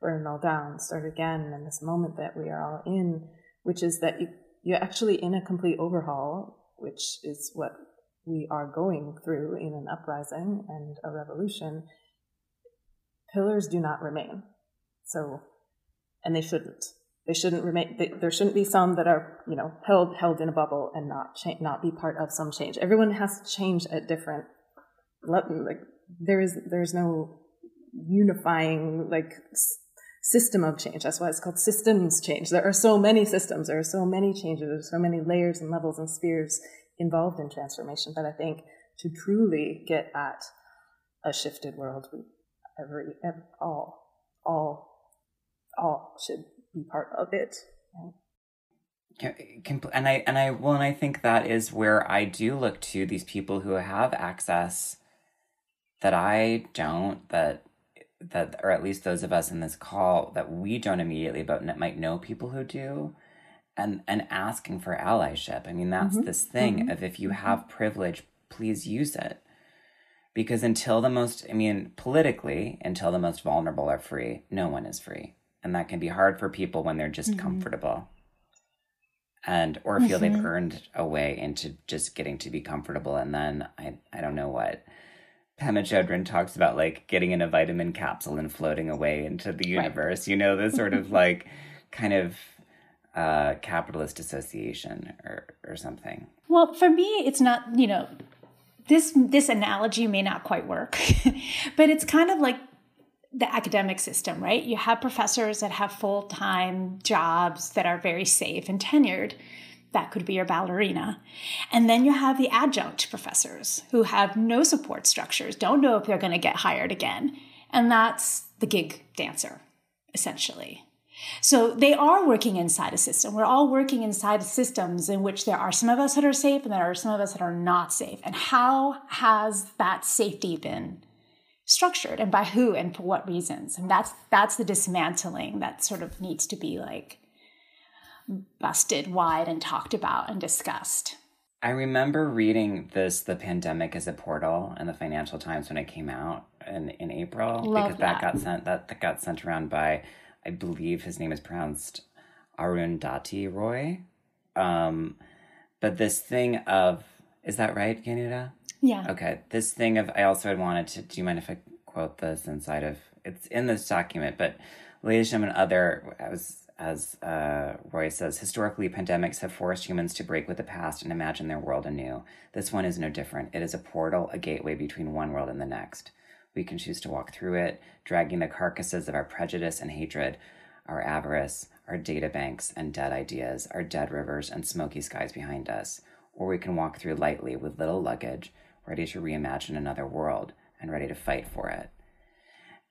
burn it all down start again and this moment that we are all in which is that you, you're actually in a complete overhaul, which is what we are going through in an uprising and a revolution. Pillars do not remain. So, and they shouldn't. They shouldn't remain. They, there shouldn't be some that are, you know, held held in a bubble and not cha- not be part of some change. Everyone has to change at different. Like there is there's no unifying like system of change. That's why it's called systems change. There are so many systems, there are so many changes, there's so many layers and levels and spheres involved in transformation. But I think to truly get at a shifted world, we every, every all all all should be part of it. And I and I well and I think that is where I do look to these people who have access that I don't that that or at least those of us in this call that we don't immediately but might know people who do and and asking for allyship i mean that's mm-hmm. this thing mm-hmm. of if you mm-hmm. have privilege please use it Because until the most, I mean, politically, until the most vulnerable are free, no one is free. And that can be hard for people when they're just mm-hmm. comfortable and or feel mm-hmm. they've earned a way into just getting to be comfortable. And then I, I don't know what Pema Chodron talks about, like getting in a vitamin capsule and floating away into the universe, right. you know, this sort of like kind of uh, capitalist association or, or something. Well, for me, it's not, you know, this this analogy may not quite work, but it's kind of like the academic system, right? You have professors that have full time jobs that are very safe and tenured. That could be your ballerina. And then you have the adjunct professors who have no support structures, don't know if they're going to get hired again. And that's the gig dancer, essentially. So they are working inside a system. We're all working inside systems in which there are some of us that are safe and there are some of us that are not safe. And how has that safety been structured and by who and for what reasons? And that's that's the dismantling that sort of needs to be like busted wide and talked about and discussed. I remember reading this The Pandemic as a Portal in the Financial Times when it came out in, in April. Love because that. that got sent that, that got sent around by I believe his name is pronounced Arundhati Roy. Um, but this thing of is that right, Kanuta? Yeah. Okay. This thing of I also had wanted to. Do you mind if I quote this inside of? It's in this document, but leadership and other as as uh, Roy says, historically pandemics have forced humans to break with the past and imagine their world anew. This one is no different. It is a portal, a gateway between one world and the next. We can choose to walk through it, dragging the carcasses of our prejudice and hatred, our avarice, our data banks and dead ideas, our dead rivers and smoky skies behind us. Or we can walk through lightly with little luggage, ready to reimagine another world and ready to fight for it.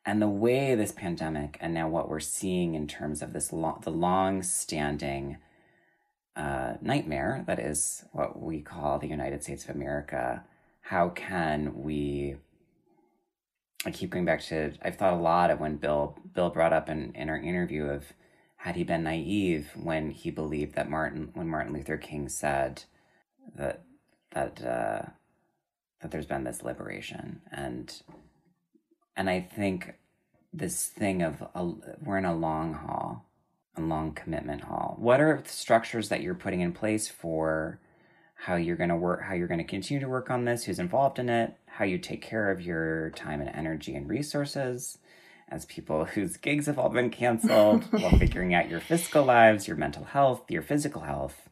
And the way this pandemic and now what we're seeing in terms of this long, the long standing uh, nightmare that is what we call the United States of America, how can we I keep going back to I've thought a lot of when Bill Bill brought up in, in our interview of had he been naive when he believed that Martin when Martin Luther King said that that uh, that there's been this liberation. And and I think this thing of a, we're in a long haul, a long commitment haul. What are the structures that you're putting in place for how you're going to work, how you're going to continue to work on this, who's involved in it, how you take care of your time and energy and resources as people whose gigs have all been canceled while figuring out your fiscal lives, your mental health, your physical health,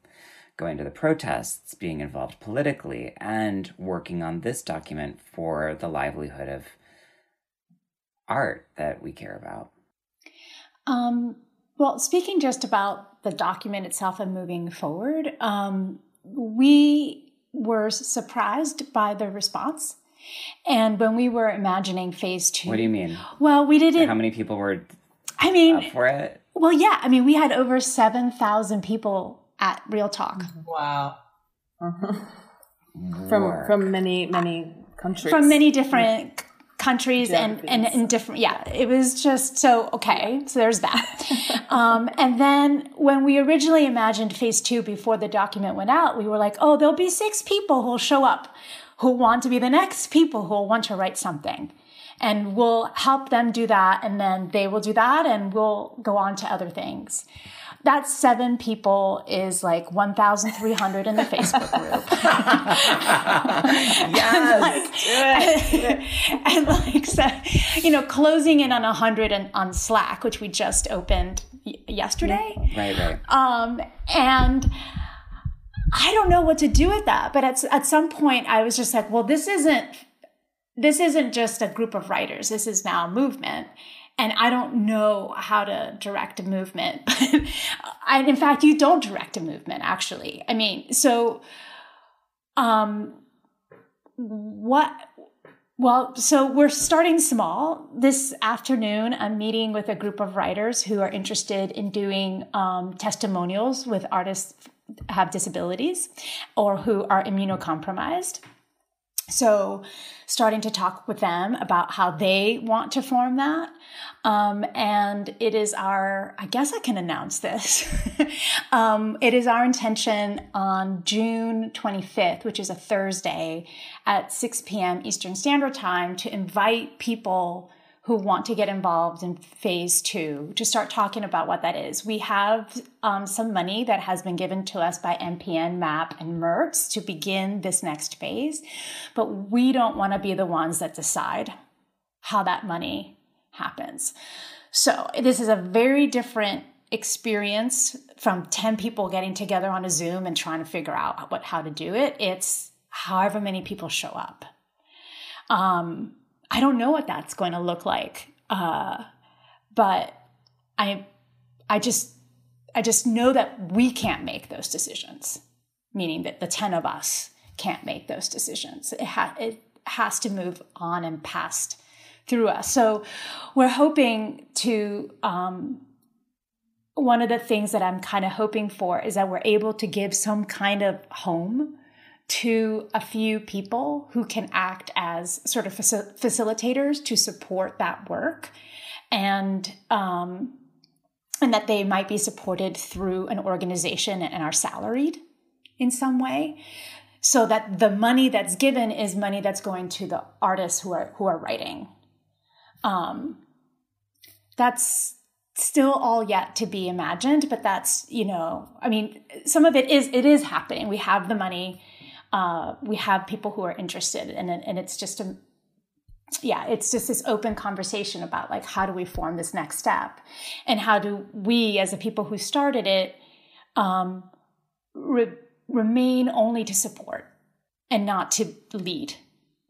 going to the protests, being involved politically, and working on this document for the livelihood of art that we care about. Um, well, speaking just about the document itself and moving forward, um, we were surprised by the response. And when we were imagining phase two, what do you mean? Well, we didn't. How many people were? I mean, for it. Well, yeah. I mean, we had over seven thousand people at Real Talk. Wow. Uh-huh. From from many many countries. From many different countries and, and in different yeah it was just so okay so there's that. Um, and then when we originally imagined phase two before the document went out we were like oh there'll be six people who'll show up who want to be the next people who'll want to write something. And we'll help them do that and then they will do that and we'll go on to other things that seven people is like 1,300 in the Facebook group. yes. and, like, and, like, so, you know, closing in on 100 and, on Slack, which we just opened y- yesterday. Right, right. Um, and I don't know what to do with that. But at, at some point, I was just like, well, this isn't this isn't just a group of writers. This is now a movement and I don't know how to direct a movement. and in fact, you don't direct a movement, actually. I mean, so, um, what? Well, so we're starting small. This afternoon, I'm meeting with a group of writers who are interested in doing um, testimonials with artists have disabilities or who are immunocompromised. So, starting to talk with them about how they want to form that. Um, and it is our, I guess I can announce this. um, it is our intention on June 25th, which is a Thursday at 6 p.m. Eastern Standard Time, to invite people who want to get involved in phase two to start talking about what that is. We have um, some money that has been given to us by NPN, MAP, and MERTZ to begin this next phase, but we don't want to be the ones that decide how that money happens. So this is a very different experience from 10 people getting together on a Zoom and trying to figure out what how to do it. It's however many people show up. Um, I don't know what that's going to look like. Uh, but I, I just, I just know that we can't make those decisions, meaning that the 10 of us can't make those decisions. It, ha- it has to move on and past through us. So we're hoping to, um, one of the things that I'm kind of hoping for is that we're able to give some kind of home to a few people who can act as sort of facil- facilitators to support that work. And um, and that they might be supported through an organization and are salaried in some way. So that the money that's given is money that's going to the artists who are who are writing. Um, that's still all yet to be imagined but that's you know i mean some of it is it is happening. We have the money uh, we have people who are interested and, and it's just a yeah it's just this open conversation about like how do we form this next step? And how do we as the people who started it um, re- remain only to support and not to lead?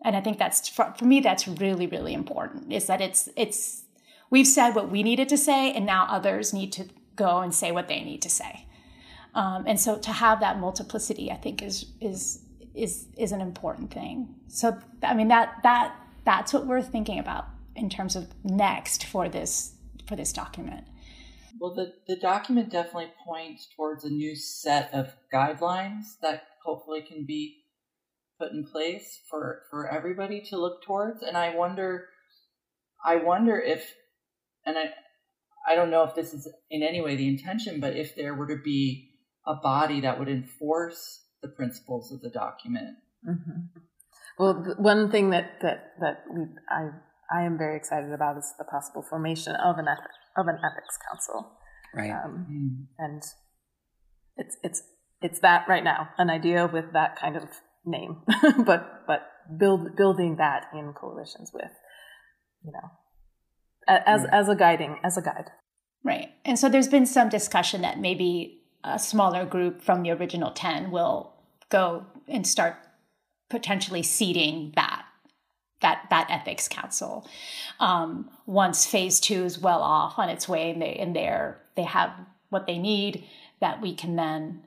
And i think that's for, for me that's really really important is that it's it's we've said what we needed to say and now others need to go and say what they need to say. Um, and so to have that multiplicity i think is is is is an important thing. So I mean that that that's what we're thinking about in terms of next for this for this document. Well, the, the document definitely points towards a new set of guidelines that hopefully can be put in place for, for everybody to look towards. And I wonder, I wonder if, and I, I don't know if this is in any way the intention, but if there were to be a body that would enforce the principles of the document. Mm-hmm. Well, one thing that that that we, I I am very excited about is the possible formation of an ethic, of an ethics council. Right. Um, mm. And it's it's it's that right now, an idea with that kind of name, but but build building that in coalitions with, you know, as right. as a guiding as a guide. Right. And so there's been some discussion that maybe a smaller group from the original 10 will go and start potentially seeding that that that ethics council. Um, once phase two is well off on its way and they and they're they have what they need that we can then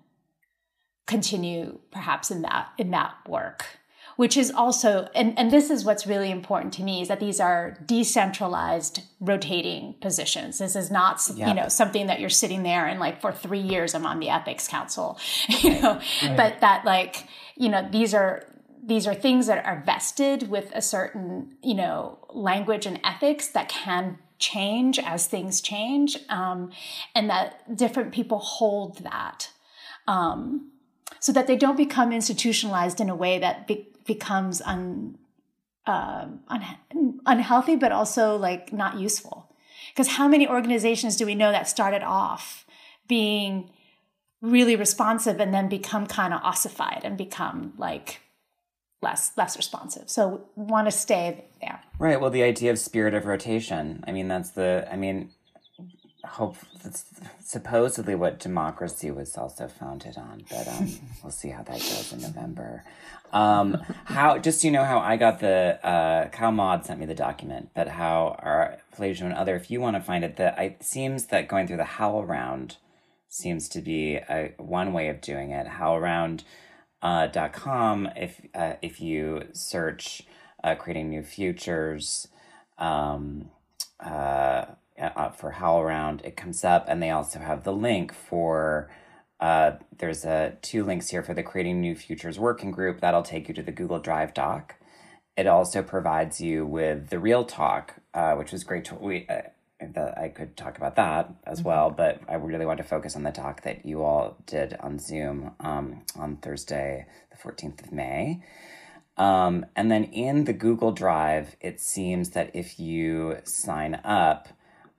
continue perhaps in that in that work which is also and, and this is what's really important to me is that these are decentralized rotating positions this is not yeah. you know something that you're sitting there and like for three years i'm on the ethics council you know right. but that like you know these are these are things that are vested with a certain you know language and ethics that can change as things change um, and that different people hold that um, so that they don't become institutionalized in a way that be- becomes un, uh, un, unhealthy, but also like not useful. Because how many organizations do we know that started off being really responsive and then become kind of ossified and become like less less responsive. So want to stay there. Right. Well, the idea of spirit of rotation. I mean, that's the. I mean, hope that's supposedly what democracy was also founded on, but um, we'll see how that goes in November. Um, how just you know how I got the uh, Kyle Maud sent me the document, but how our Flasia and other, if you want to find it, that it seems that going through the HowlRound seems to be a one way of doing it. HowlRound uh, dot com if uh, if you search uh, creating new futures um, uh, uh, for it comes up, and they also have the link for. There's a two links here for the Creating New Futures Working Group. That'll take you to the Google Drive doc. it also provides you with the real talk, uh, which was great. To, we, uh, that I could talk about that as well, but I really want to focus on the talk that you all did on Zoom um, on Thursday, the 14th of May. Um, and then in the Google Drive, it seems that if you sign up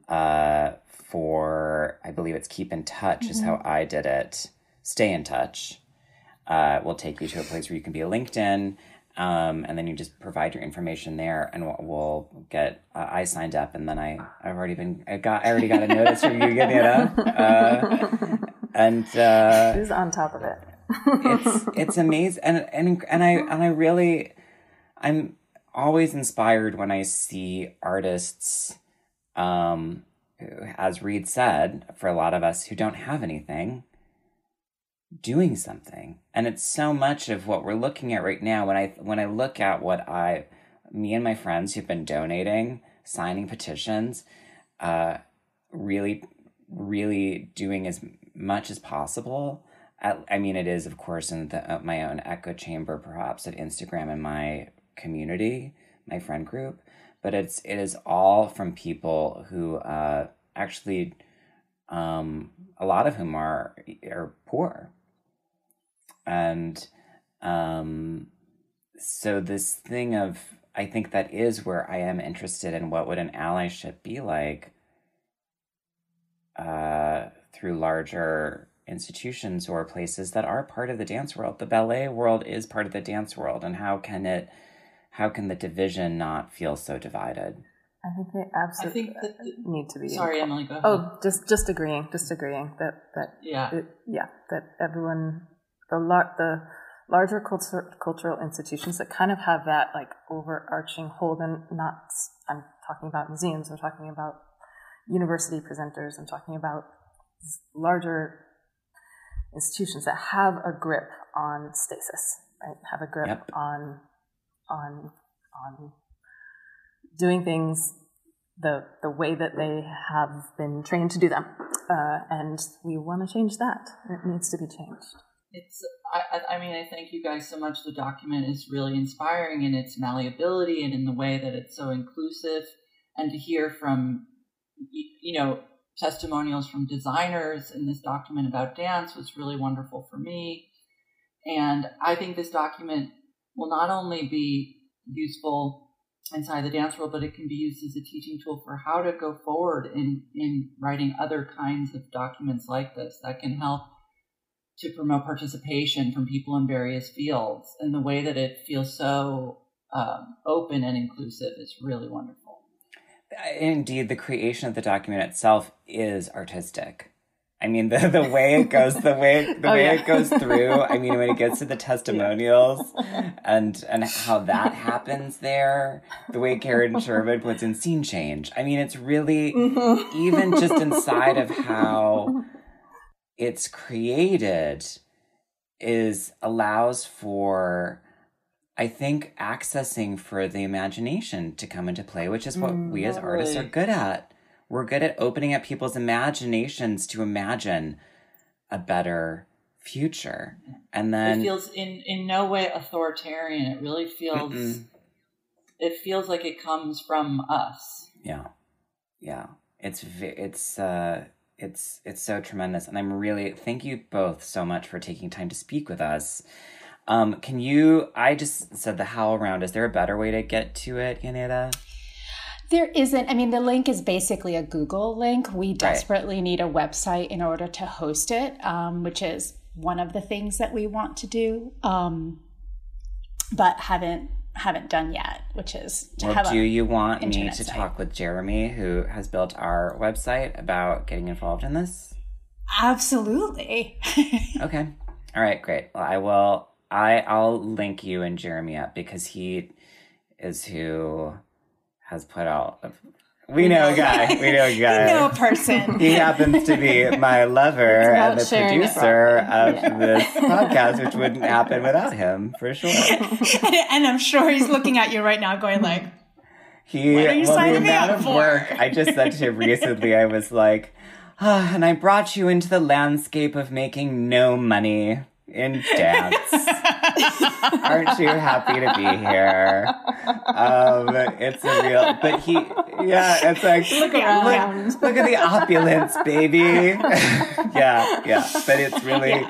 uh, for, I believe it's Keep in Touch, is how I did it, stay in touch, uh, will take you to a place where you can be a LinkedIn, Um, and then you just provide your information there, and we'll, we'll get. Uh, I signed up, and then I I've already been I got I already got a notice from you, Yanira, uh, and uh, Who's on top of it? it's it's amazing and and and I and I really I'm always inspired when I see artists um as Reed said for a lot of us who don't have anything doing something. And it's so much of what we're looking at right now. When I when I look at what I me and my friends who've been donating signing petitions uh really really doing as much as possible. At, I mean, it is, of course, in the, uh, my own echo chamber, perhaps of Instagram and my community, my friend group, but it's it is all from people who uh, actually, um, a lot of whom are are poor, and um, so this thing of I think that is where I am interested in what would an allyship be like uh, through larger institutions or places that are part of the dance world. The ballet world is part of the dance world, and how can it? How can the division not feel so divided? I think they I absolutely think that. The, need to be. sorry, Emily. Go oh, ahead. Oh, just just agreeing, just agreeing that that yeah. it, yeah that everyone the lar- the larger culture, cultural institutions that kind of have that like overarching hold and not I'm talking about museums I'm talking about university presenters I'm talking about larger institutions that have a grip on stasis right have a grip Yep. on on on doing things the the way that they have been trained to do them uh, and we want to change that it needs to be changed It's. I. I- mean, I thank you guys so much. The document is really inspiring in its malleability and in the way that it's so inclusive, and to hear from, you know, testimonials from designers in this document about dance was really wonderful for me. And I think this document will not only be useful inside the dance world, but it can be used as a teaching tool for how to go forward in, in writing other kinds of documents like this that can help to promote participation from people in various fields. And the way that it feels so um, open and inclusive is really wonderful. Indeed, the creation of the document itself is artistic. I mean, the, the way it goes, the way the Oh, way yeah. it goes through. I mean, when it gets to the testimonials, and and how that happens there, the way Karen Sherwood puts in scene change. I mean, it's really mm-hmm. even just inside of how it's created is allows for I think accessing for the imagination to come into play, which is what we as artists are good at. We're good at opening up people's imaginations to imagine a better future. And then it feels in, in no way authoritarian. It really feels Mm-mm. it feels like it comes from us. Yeah, yeah. It's it's uh, it's it's so tremendous, and I'm really thank you both so much for taking time to speak with us. Um, can you? I just said the HowlRound. Is there a better way to get to it, Yanira? There isn't. I mean, the link is basically a Google link. We desperately need a website in order to host it, um, which is one of the things that we want to do, um, but haven't haven't done yet. Which is to Well, do you want me to site. talk with Jeremy, who has built our website, about getting involved in this? absolutely. Okay. All right, great. Well, I will I I'll link you and Jeremy up because he is who has put out we know a guy. We know a guy. no person. He happens to be my lover and the producer of Yeah. this podcast, which wouldn't happen without him for sure. and I'm sure he's looking at you right now, going like, He What are you well, signing me up of for? work I just said to him recently, I was like, ah, and I brought you into the landscape of making no money in dance. Aren't you happy to be here? Um, it's a real, but he, yeah, it's like Look around. Look, look at the opulence, baby. yeah, yeah, but it's really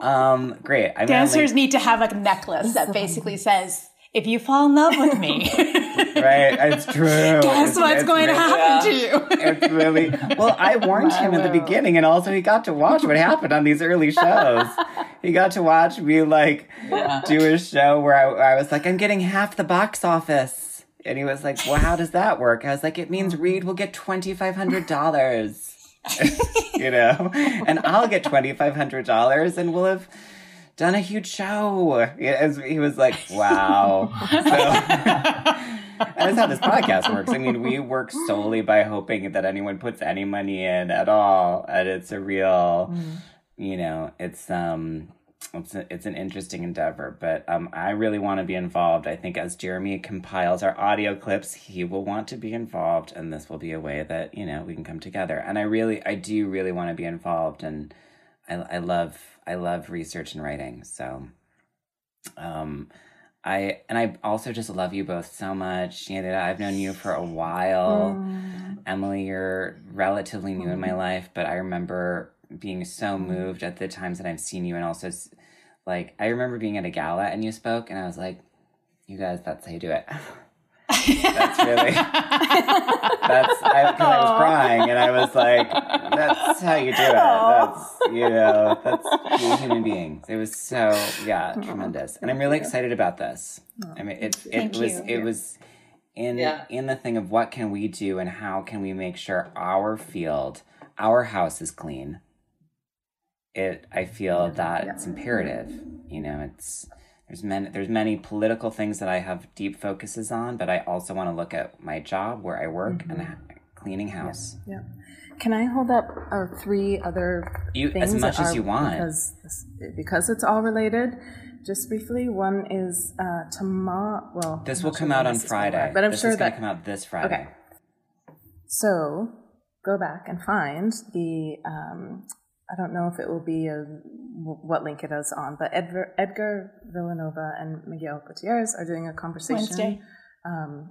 um, great. I mean, Dancers like, need to have like a necklace that basically says, if you fall in love with me, right? It's true. guess It's- what's it's going to really- happen to you. It's really well. I warned him in the beginning, and also he got to watch what happened on these early shows. He got to watch me like do a show where I, I was like, "I'm getting half the box office," and he was like, "Well, how does that work?" I was like, "It means Reed will get twenty five hundred dollars." you know, and I'll get twenty five hundred dollars, and we'll have done a huge show. As- He was like, "Wow." So, that's how this podcast works. I mean, we work solely by hoping that anyone puts any money in at all, and it's a real, you know, it's um. It's, a, it's an interesting endeavor, but um, I really want to be involved. I think as Jeremy compiles our audio clips, he will want to be involved, and this will be a way that you know we can come together. And I really, I do really want to be involved, and I, I love, I love research and writing. So, um, I and I also just love you both so much. Know, I've known you for a while. Emily, you're relatively new in my life, but I remember being so moved at the times that I've seen you, and also like I remember being at a gala and you spoke, and I was like, "You guys, that's how you do it." that's really that's I, I was crying, and I was like, "That's how you do it." That's you know, that's being human beings. It was so yeah, tremendous, and I'm really excited about this. I mean, it it Thank was you. it was in Yeah. in the thing of what can we do and how can we make sure our field, our house is clean. It I feel that it's imperative. You know, it's there's many there's many political things that I have deep focuses on, but I also want to look at my job where I work and ha- cleaning house. Yeah. Can I hold up our three other You- as things that much as you want. because because it's all related. Just briefly, one is uh, tomorrow. Well, This I'm will not come sure out on this is gonna Friday. air, but I'm this sure is going that to come out this Friday. Okay. So go back and find the. Um, I don't know if it will be a what link it is on, but Edgar, Edgar Villanueva and Miguel Gutierrez are doing a conversation. Wednesday. Um,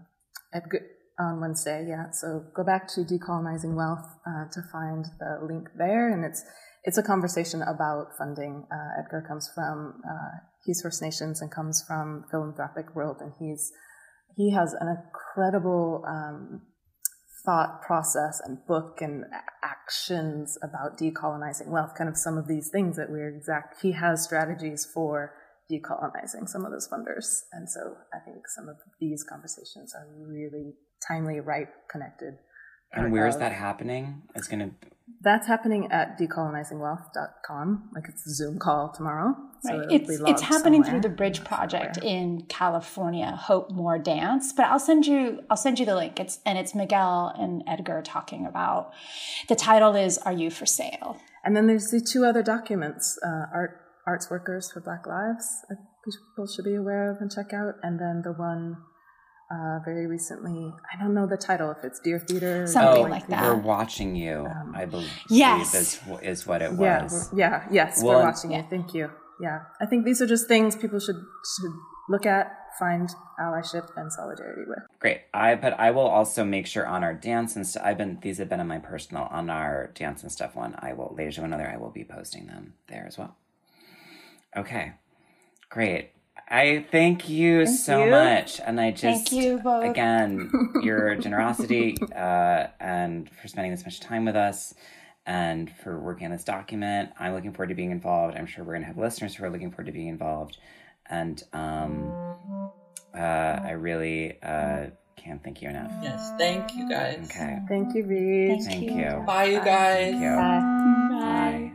Edgar, on Wednesday, yeah. So go back to decolonizing wealth uh, to find the link there, and it's it's a conversation about funding. Uh, Edgar comes from uh, he's First Nations and comes from philanthropic world, and he's he has an incredible um, thought process and book and actions about decolonizing wealth. Kind of some of these things that we're exact. He has strategies for decolonizing some of those funders, and so I think some of these conversations are really timely, ripe, connected. And part where is of- that happening? It's going to That's happening at decolonizingwealth.com. Like it's a Zoom call tomorrow. So Right. It's it's logged happening through the Bridge Project in California, Hope Mohr Dance. But I'll send you I'll send you the link. It's and it's Miguel and Edgar talking about the title is Are You for Sale? And then there's the two other documents, uh, art arts workers for Black Lives. People should be aware of and check out. And then the one uh, very recently, I don't know the title if it's Dear Theater. or Something oh, like that. We're watching you. Um, I believe Yes. is, is what it Yeah, was. we're- yeah, yes, Well, we're watching you. Thank you. Yeah, I think these are just things people should should look at, find allyship and solidarity with. Great. I but I will also make sure on our dance and stuff. I've been these have been in my personal on our dance and stuff one. I will later to another. I will be posting them there as well. Okay, great. I thank you so you. much, and I just Thank you both. again your generosity uh, and for spending this much time with us and for working on this document. I'm looking forward to being involved. I'm sure we're gonna have listeners who are looking forward to being involved, and um, uh, I really uh, can't thank you enough. Yes, thank you guys. Okay. Thank you, Reed. Thank Thank you. you. Bye, you guys. Thank you. Bye. Bye. Bye.